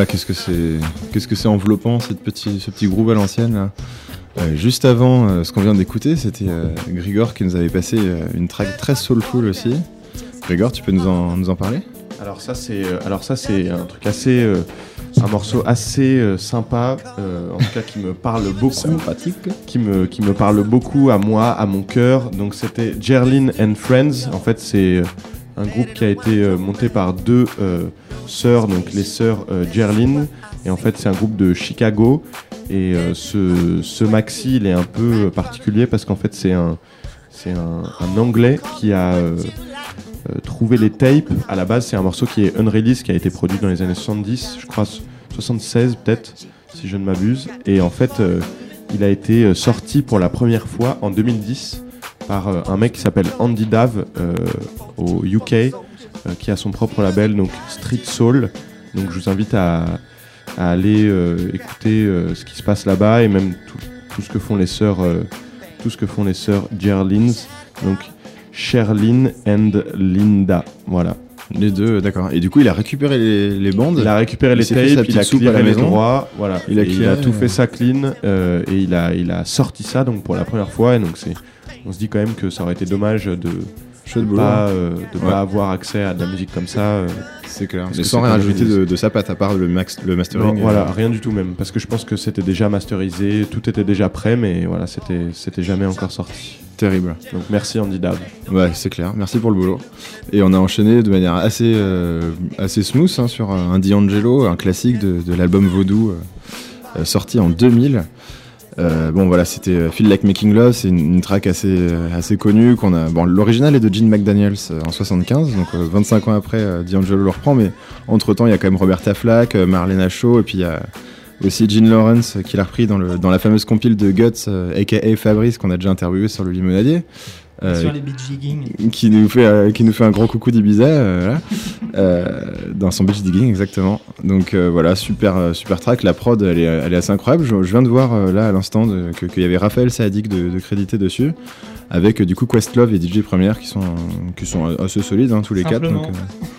Qu'est-ce que c'est, qu'est-ce que c'est enveloppant cette petit, ce petit groove à l'ancienne là. Euh, juste avant euh, ce qu'on vient d'écouter, c'était euh, Grigor qui nous avait passé euh, une track très soulful aussi. Grigor, tu peux nous en, nous en parler? Alors ça c'est euh, alors ça c'est un truc assez euh, un morceau assez euh, sympa euh, en tout cas qui me parle beaucoup Sympathique. qui me qui me parle beaucoup à moi à mon cœur donc c'était Gerlin and Friends en fait c'est un groupe qui a été euh, monté par deux euh, sœurs donc les sœurs euh, et en fait c'est un groupe de Chicago et euh, ce, maxi il est un peu particulier parce qu'en fait c'est un anglais qui a euh, euh, trouvé les tapes. À la base, c'est un morceau qui est unreleased, qui a été produit dans les années 70, je crois 76 peut-être, si je ne m'abuse. Et en fait, il a été sorti pour la première fois en 2010 par un mec qui s'appelle Andy Dave au UK, qui a son propre label, donc Street Soul. Donc je vous invite à, à aller euh, écouter euh, ce qui se passe là-bas et même tout, tout ce que font les sœurs, euh, tout ce que font les sœurs Gerlins. Donc Sherlyn and Linda. Voilà. Les deux, d'accord. Et du coup, il a récupéré les, les bandes. Il a récupéré les tapes, il a clearé les maison. droits, voilà. Il a il tout euh, fait ça clean euh, et il a, il a sorti ça donc pour la première fois et donc c'est, on se dit quand même que ça aurait été dommage de de boulot. pas, euh, de Ouais. pas avoir accès à de la musique comme ça. euh. C'est clair. Mais sans rien ajouter de, de sa patte, à part le, max, le mastering. Non, voilà, rien du tout même parce que je pense que c'était déjà masterisé, tout était déjà prêt mais voilà c'était, c'était jamais encore sorti. Terrible. Donc merci Andy Dave. Ouais, c'est clair. Merci pour le boulot. Et on a enchaîné de manière assez, euh, assez smooth hein, sur un D'Angelo, un classique de, de l'album Vaudou euh, euh, sorti en 2000. Euh, bon voilà, c'était euh, Feel Like Making Love, c'est une, track assez, euh, assez connue qu'on a. Bon, l'original est de Gene McDaniels en 75, donc euh, 25 ans après, D'Angelo le reprend, mais entre temps il y a quand même Roberta Flack, Marlena Shaw, et puis il y a aussi Gene Lawrence qui l'a repris dans, le, dans la fameuse compile de Guts, aka Fabrice, qu'on a déjà interviewé sur le Limonadier. Euh, Sur les beach jigging. qui nous fait euh, qui nous fait un grand coucou d'Ibiza euh, dans son beach digging exactement. Donc voilà super super track. La prod elle est, elle est assez incroyable. Je, je viens de voir là à l'instant que- qu'il y avait Raphaël Saadik de, de crédité dessus avec du coup Questlove et DJ Première qui sont qui sont assez solides hein, tous les quatre. Donc,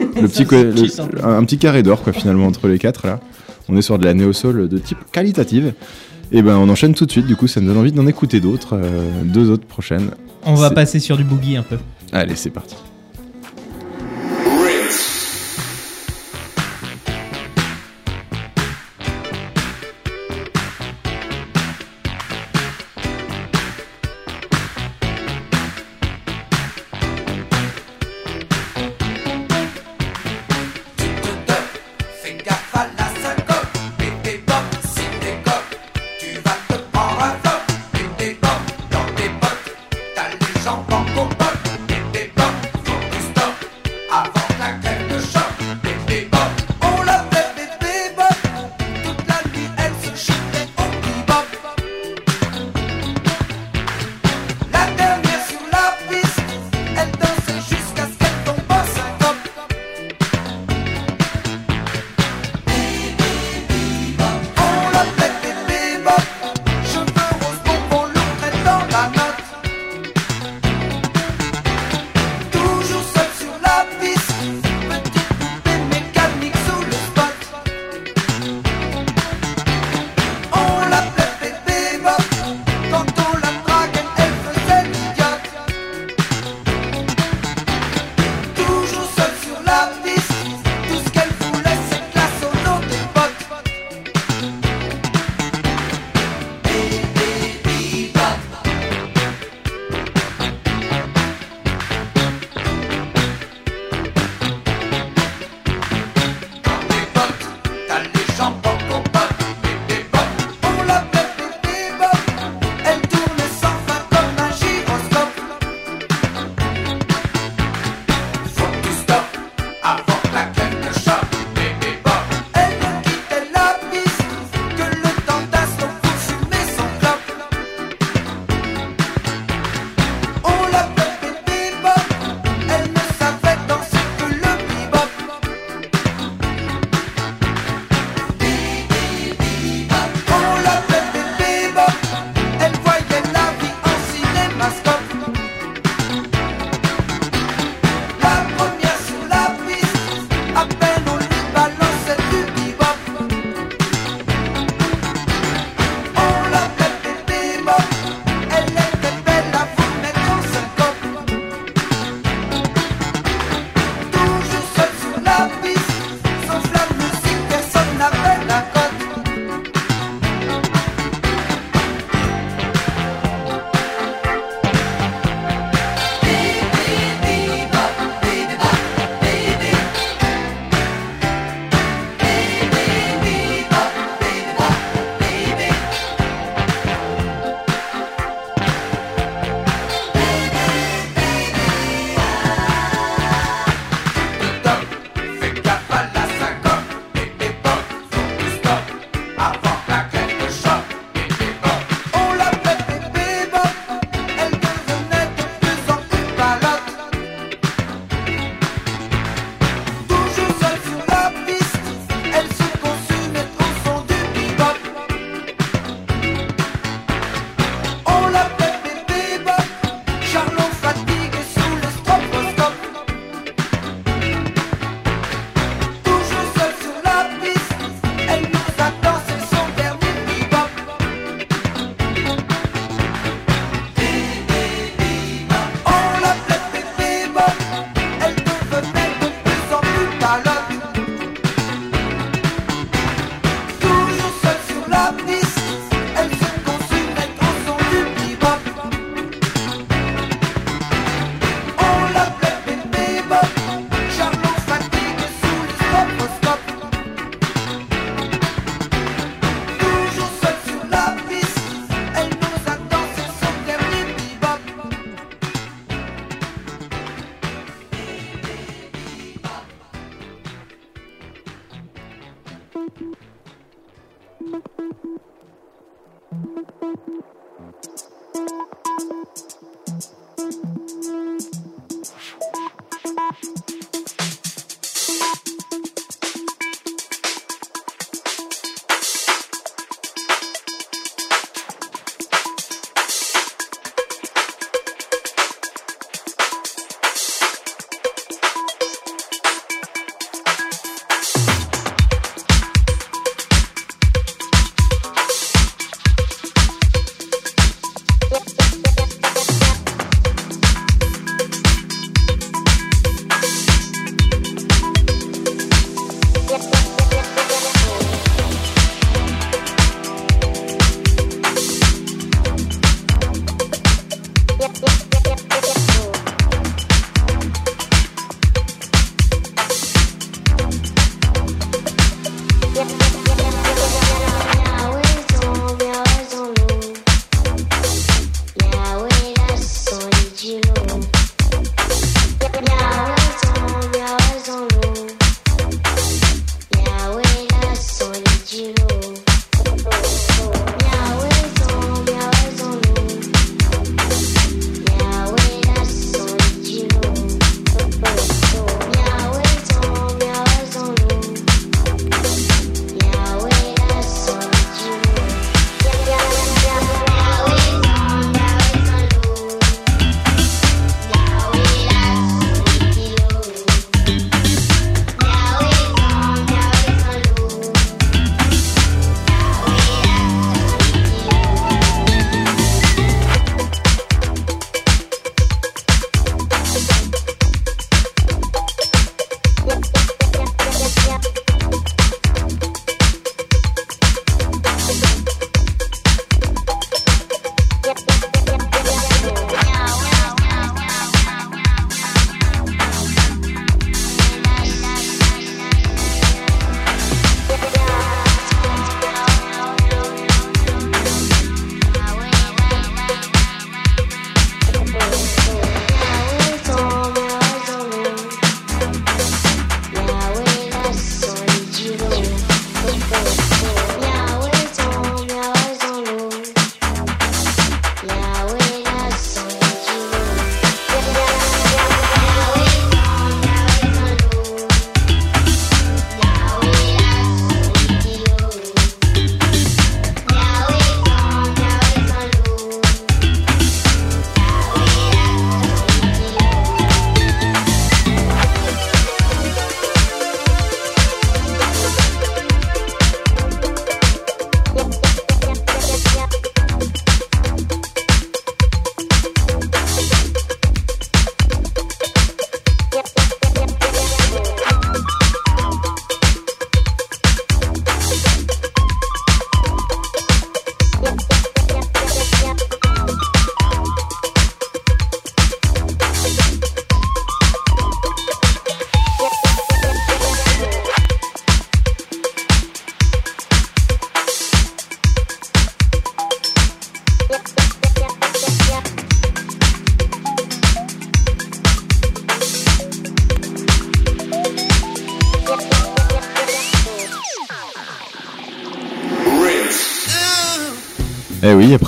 euh, le petit le- un, un petit carré d'or quoi finalement entre les quatre là. On est sur de la néo soul de type qualitative. Et ben on enchaîne tout de suite. Du coup ça me donne envie d'en écouter d'autres euh, deux autres prochaines On va passer sur du boogie un peu. allez c'est parti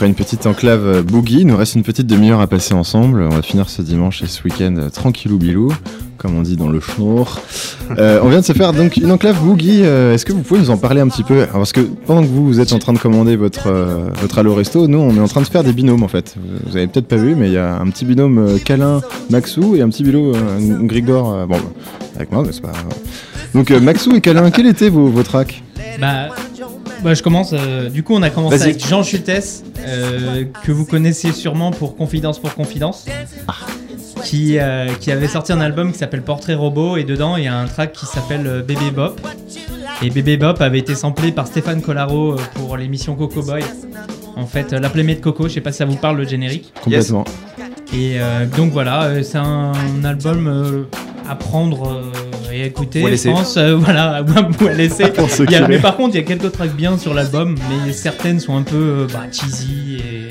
après une petite enclave euh, boogie, il nous reste une petite demi-heure à passer ensemble. On va finir ce dimanche et ce week-end euh, tranquillou bilou, comme on dit dans le schnour. Euh, on vient de se faire donc une enclave boogie. euh, Est-ce que vous pouvez nous en parler un petit peu? Parce que pendant que vous, vous êtes en train de commander votre, euh, votre Allo Resto, nous on est en train de faire des binômes en fait. Vous avez peut-être pas vu, mais il y a un petit binôme Câlin Maxou et un petit binôme Grigor. bon, avec moi, mais c'est pas. Donc Maxou et Câlin, quel était vos, vos tracks? Bah, bah, je commence. euh, du coup, on a commencé avec Jean Schultes, euh, que vous connaissez sûrement pour Confidence pour Confidence, qui, euh, qui avait sorti un album qui s'appelle Portrait Robot, et dedans, il y a un track qui s'appelle euh, Bébé Bop. Et Bébé Bop avait été samplé par Stéphane Collaro pour l'émission Coco Boy. En fait, la playmate de Coco, je sais pas si ça vous parle le générique. Complètement. Et euh, donc voilà, c'est un, album euh, à prendre euh, et à écouter, Ou à je pense. euh, voilà, ou à laisser. Il y a- mais par contre, il y a quelques tracks bien sur l'album, mais certaines sont un peu euh, bah, cheesy et.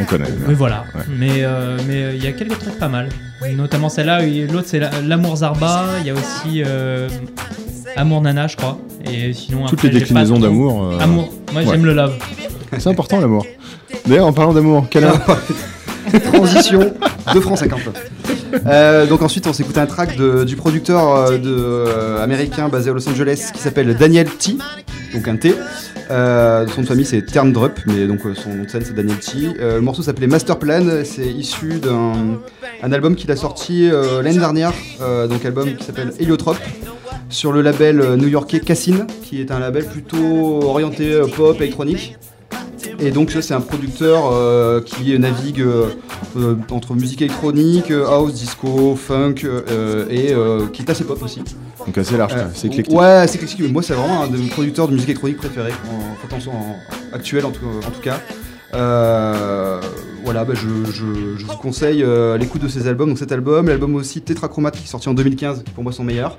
On connaît. Mais voilà. Ouais. Mais euh, mais euh, il y a quelques tracks pas mal. Notamment celle-là, et l'autre c'est la- L'amour Zarba. Il y a aussi euh, Amour Nana, je crois. Et sinon, Toutes après, les déclinaisons d'amour. euh, Amour. Moi, ouais. j'aime le love. C'est important l'amour. D'ailleurs, en parlant d'amour, Câlin. Transition de France 50. Euh, donc ensuite on s'écoute un track du producteur euh, euh, américain basé à Los Angeles qui s'appelle Daniel T, donc un T. Son nom de famille c'est Terndrup, mais donc son nom de scène c'est Daniel T. Le morceau s'appelait Master Plan, c'est issu d'un un album qu'il a sorti l'année dernière, donc album qui s'appelle Heliotrope sur le label new-yorkais Cassin, qui est un label plutôt orienté pop électronique. Et donc ça, c'est un producteur euh, qui navigue euh, euh, entre musique électronique, house, disco, funk et qui est assez pop aussi. Donc assez large, c'est éclectique. Ouais, c'est éclectique. mais Moi, c'est vraiment un de mes producteurs de musique électronique préférés, en, en, en- actuel en tout, en tout cas. Euh, voilà, bah, je, je- je vous conseille euh, l'écoute de ces albums. Donc cet album, l'album aussi Tetrachromate qui est sorti en 2015, qui pour moi son meilleur.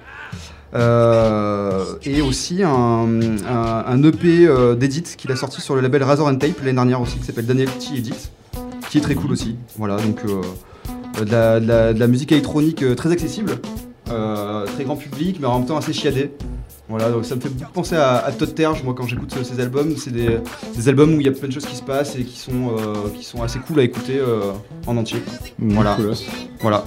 Euh, et aussi un, un- un EP euh, d'Edit qu'il a sorti sur le label Razor and Tape l'année dernière aussi, qui s'appelle Daniel T Edit, qui est très cool aussi. Voilà, donc euh, de, la, de la- de la musique électronique très accessible, très grand public, mais en même temps assez chiadé. Voilà, donc ça me fait beaucoup penser à, à Todd Terge, moi quand j'écoute ces albums, c'est des, des albums où il y a plein de choses qui se passent et qui sont, euh, qui sont assez cool à écouter euh, en entier. Mmh, Voilà. Voilà.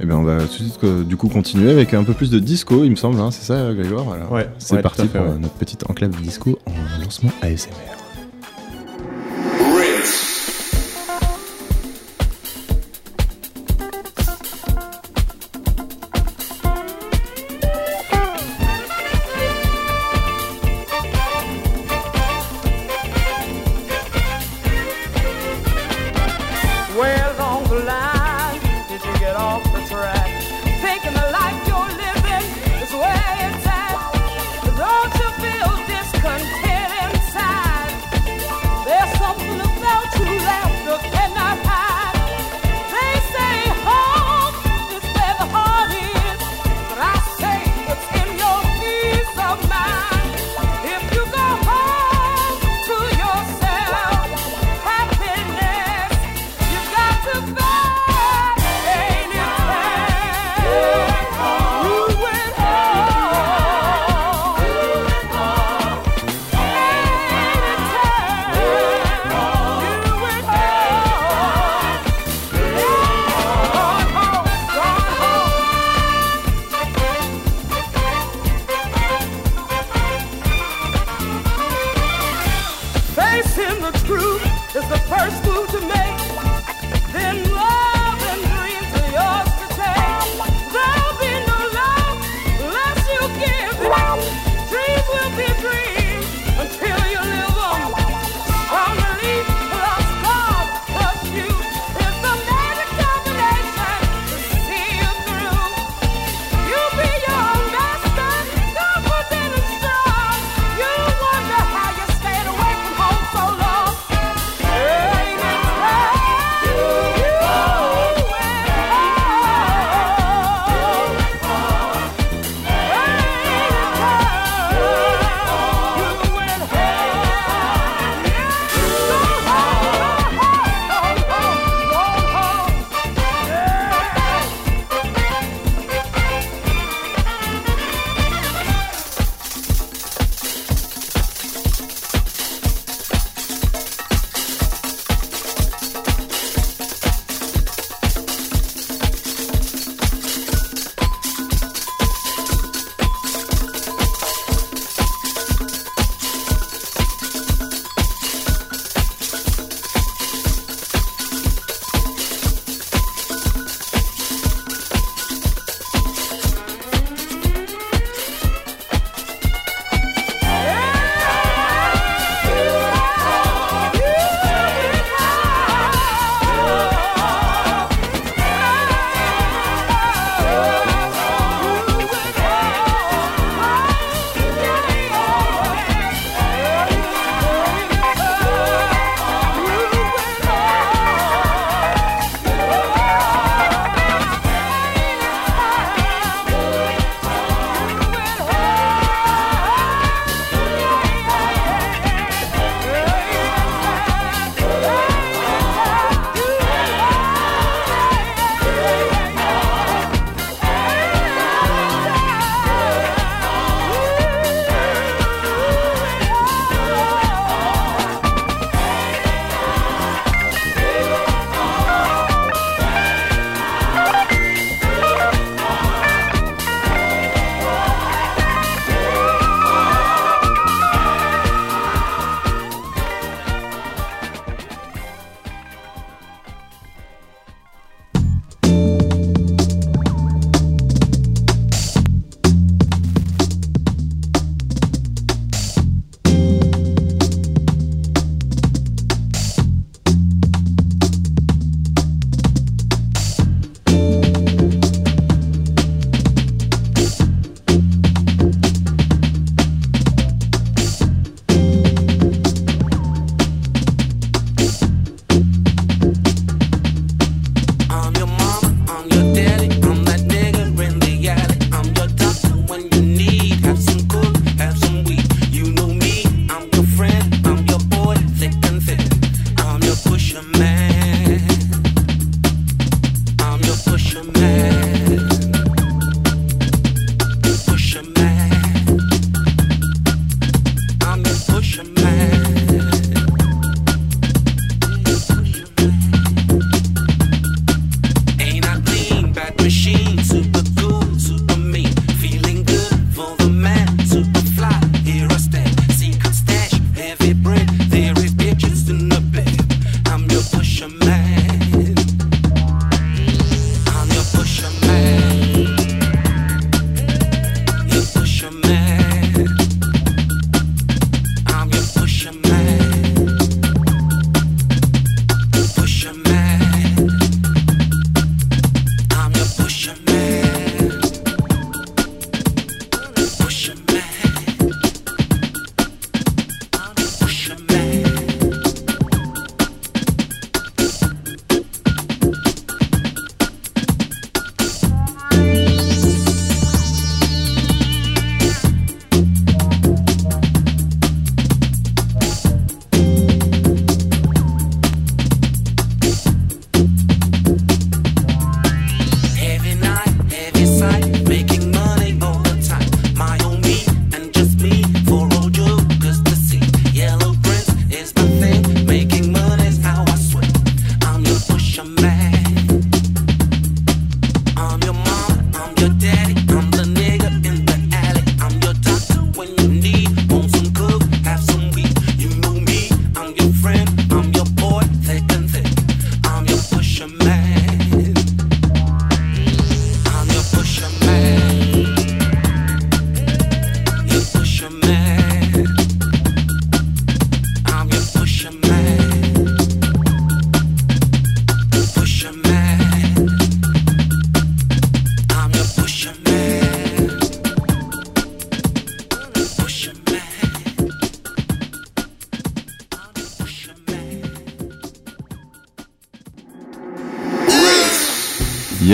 Et bien on va tout de suite euh, du coup continuer avec un peu plus de disco, il me semble, hein, c'est ça Grégoire? Alors, Ouais, C'est ouais, parti fait, pour ouais. euh, notre petite enclave disco en lancement ASMR.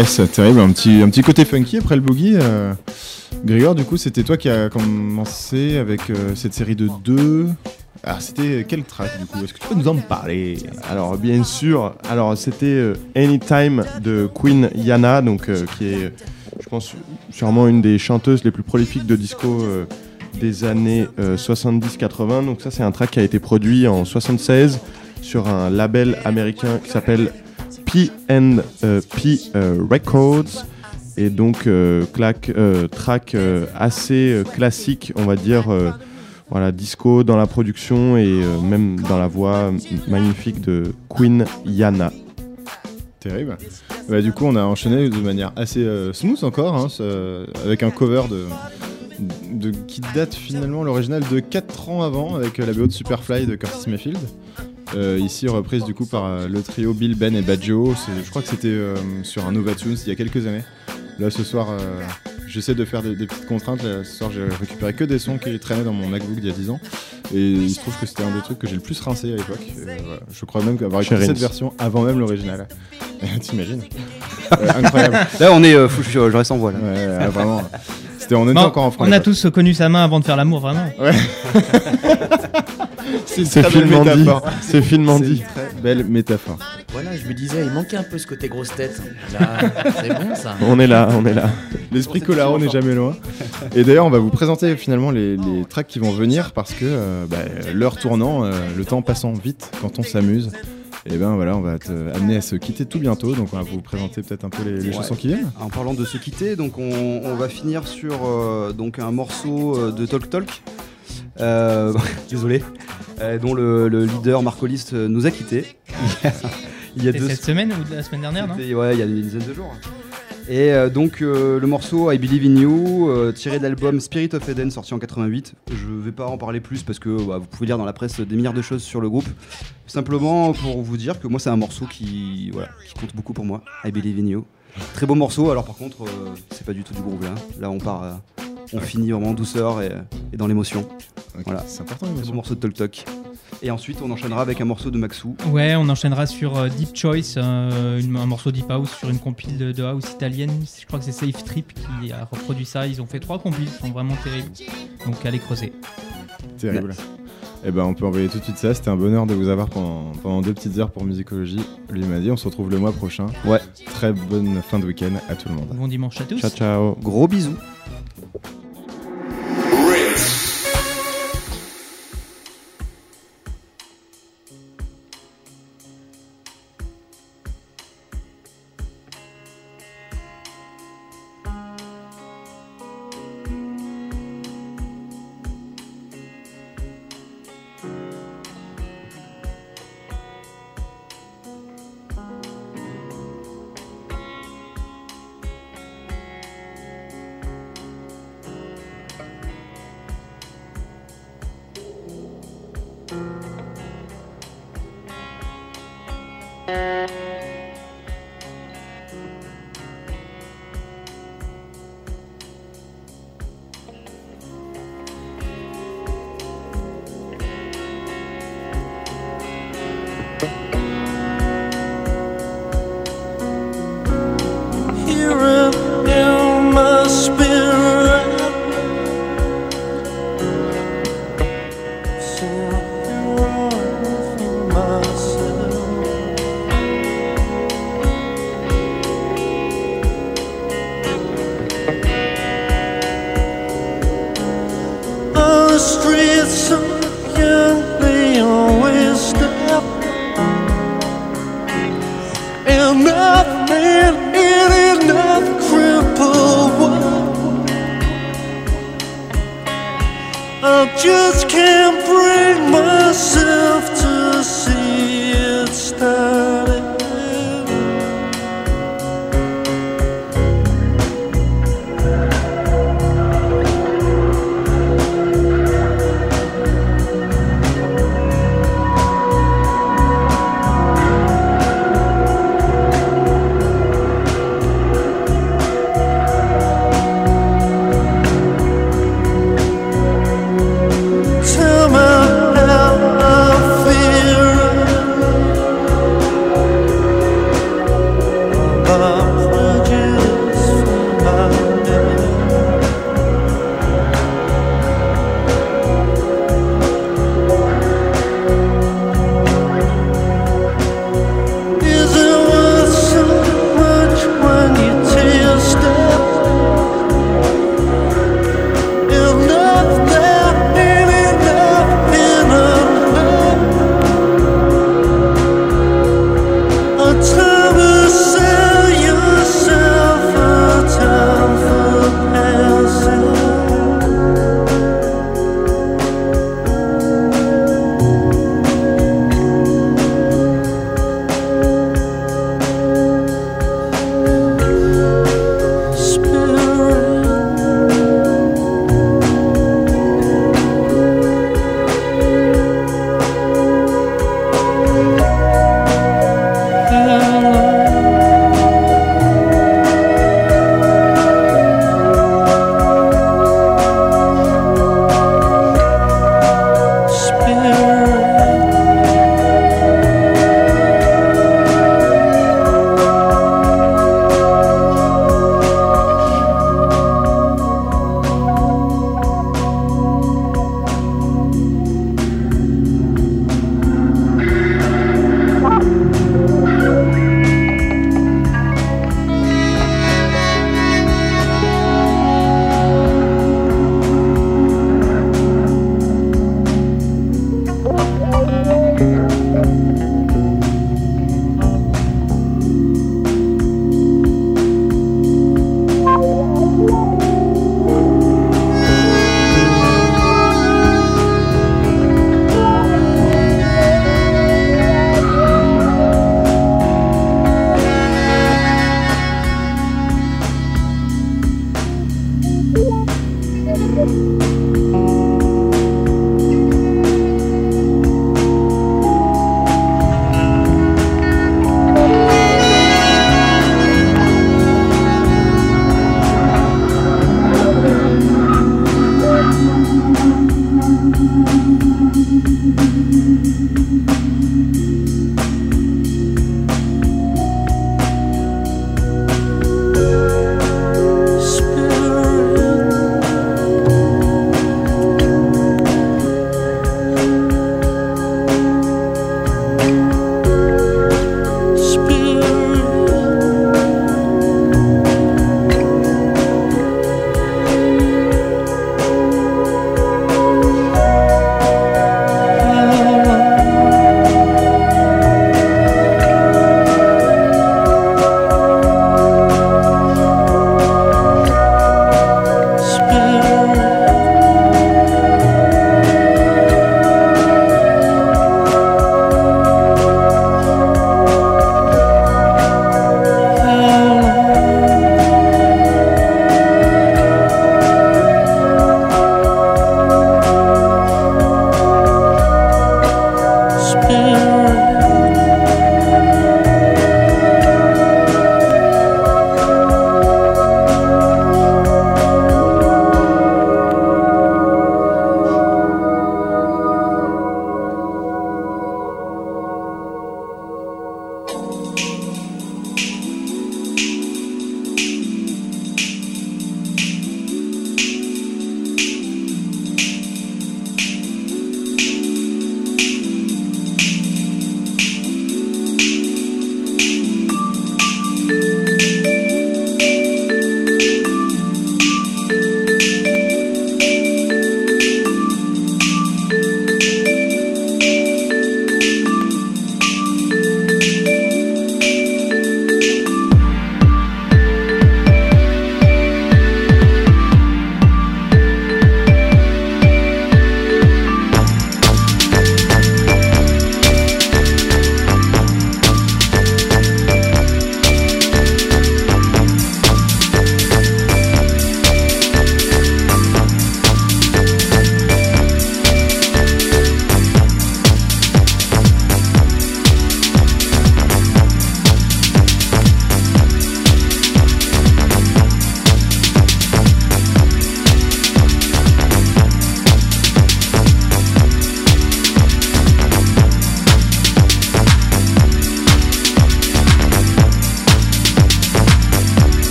Yes, terrible, un petit, côté funky après le boogie. euh. Du coup, c'était toi qui a commencé avec euh, cette série de deux. Alors, c'était quel track du coup? Est-ce que tu peux nous en parler? Alors bien sûr, alors c'était euh, Anytime de Queen Yana, donc euh, qui est, je pense, sûrement une des chanteuses les plus prolifiques de disco des années euh, 70-80. Donc ça c'est un track qui a été produit en 76 sur un label américain qui s'appelle P&P euh, Records. Et donc euh, claque, euh, track euh, assez euh, classique, on va dire. euh, voilà, disco dans la production et euh, même dans la voix magnifique de Queen Yana. Terrible. Bah, du coup, on a enchaîné de manière assez euh, smooth encore, hein, avec un cover qui date finalement l'original de 4 ans avant, avec euh, la BO de Superfly de Curtis Mayfield. Euh, ici reprise du coup par euh, le trio Bill, Ben et. C'est- Je crois que c'était euh, sur un Nova Tunes il y a quelques années. Là ce soir, euh, j'essaie de faire des, des petites contraintes. Là, ce soir, j'ai récupéré que des sons qui traînaient dans mon MacBook d'il y a 10 ans. Et il se trouve que c'était un des trucs que j'ai le plus rincé à l'époque. Euh, voilà. Je crois même avoir écouté cette version avant même l'original. T'imagines Euh, Incroyable. Là, on est euh, fou, je, reste en voile. Ouais, ouais, vraiment. C'était on était Bon, encore en France. on a tous connu sa main avant de faire l'amour, vraiment. C'est une C'est très belle finement dit. métaphore. C'est finement dit. très belle métaphore. Voilà, je me disais, il manquait un peu ce côté grosse tête. C'est bon ça. On est là, on est là. L'esprit Colaro n'est jamais loin. Et d'ailleurs, on va vous présenter finalement les, les tracks qui vont venir parce que euh, bah, l'heure tournant, euh, le temps passant vite quand on s'amuse. Et ben voilà, on va être euh, amené à se quitter tout bientôt. Donc on va vous présenter peut-être un peu les, les Ouais. chansons qui viennent. En parlant de se quitter, donc on, on va finir sur euh, donc un morceau de Talk Talk. Euh, désolé, euh, dont le, le leader Marco List euh, nous a quittés. il y a deux cette semaine ou la semaine dernière, non Ouais, il y a une dizaine de jours. Et euh, donc euh, le morceau I Believe in You, euh, tiré de l'album Spirit of Eden, sorti en 88. Je vais pas en parler plus parce que bah, vous pouvez lire dans la presse des milliards de choses sur le groupe. Simplement pour vous dire que moi c'est un morceau qui, voilà, qui compte beaucoup pour moi. I Believe in You. Très beau morceau. Alors par contre, euh, c'est pas du tout du groove là. Là on part, euh, on finit vraiment en douceur et, et dans l'émotion. Voilà. C'est important beau l'émotion. morceau de Talk Talk. Et ensuite on enchaînera avec un morceau de Maxou. Ouais, on enchaînera sur euh, Deep Choice, euh, une- un morceau Deep House sur une compile de, de house italienne. Je crois que c'est Safe Trip qui a reproduit ça. Ils ont fait trois compiles, ils sont vraiment terribles. Donc allez creuser. Terrible. Et ben on peut envoyer tout de suite ça. C'était un bonheur de vous avoir pendant, pendant deux petites heures pour musicologie. Lui m'a dit on se retrouve le mois prochain. Ouais. Très bonne fin de week-end à tout le monde. Bon dimanche à tous. Ciao, ciao. Gros bisous.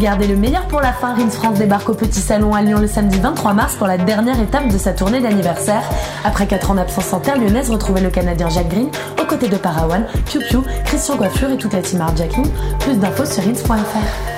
Gardait le meilleur pour la fin. Rins France débarque au Petit Salon à Lyon le samedi 23 mars pour la dernière étape de sa tournée d'anniversaire. Après 4 ans d'absence en terre lyonnaise, retrouvez le Canadien Jacques Green aux côtés de Parawan, Piu Piu, Christian Coiffure et toute la team Art Jacking. Plus d'infos sur rins.fr. Rins.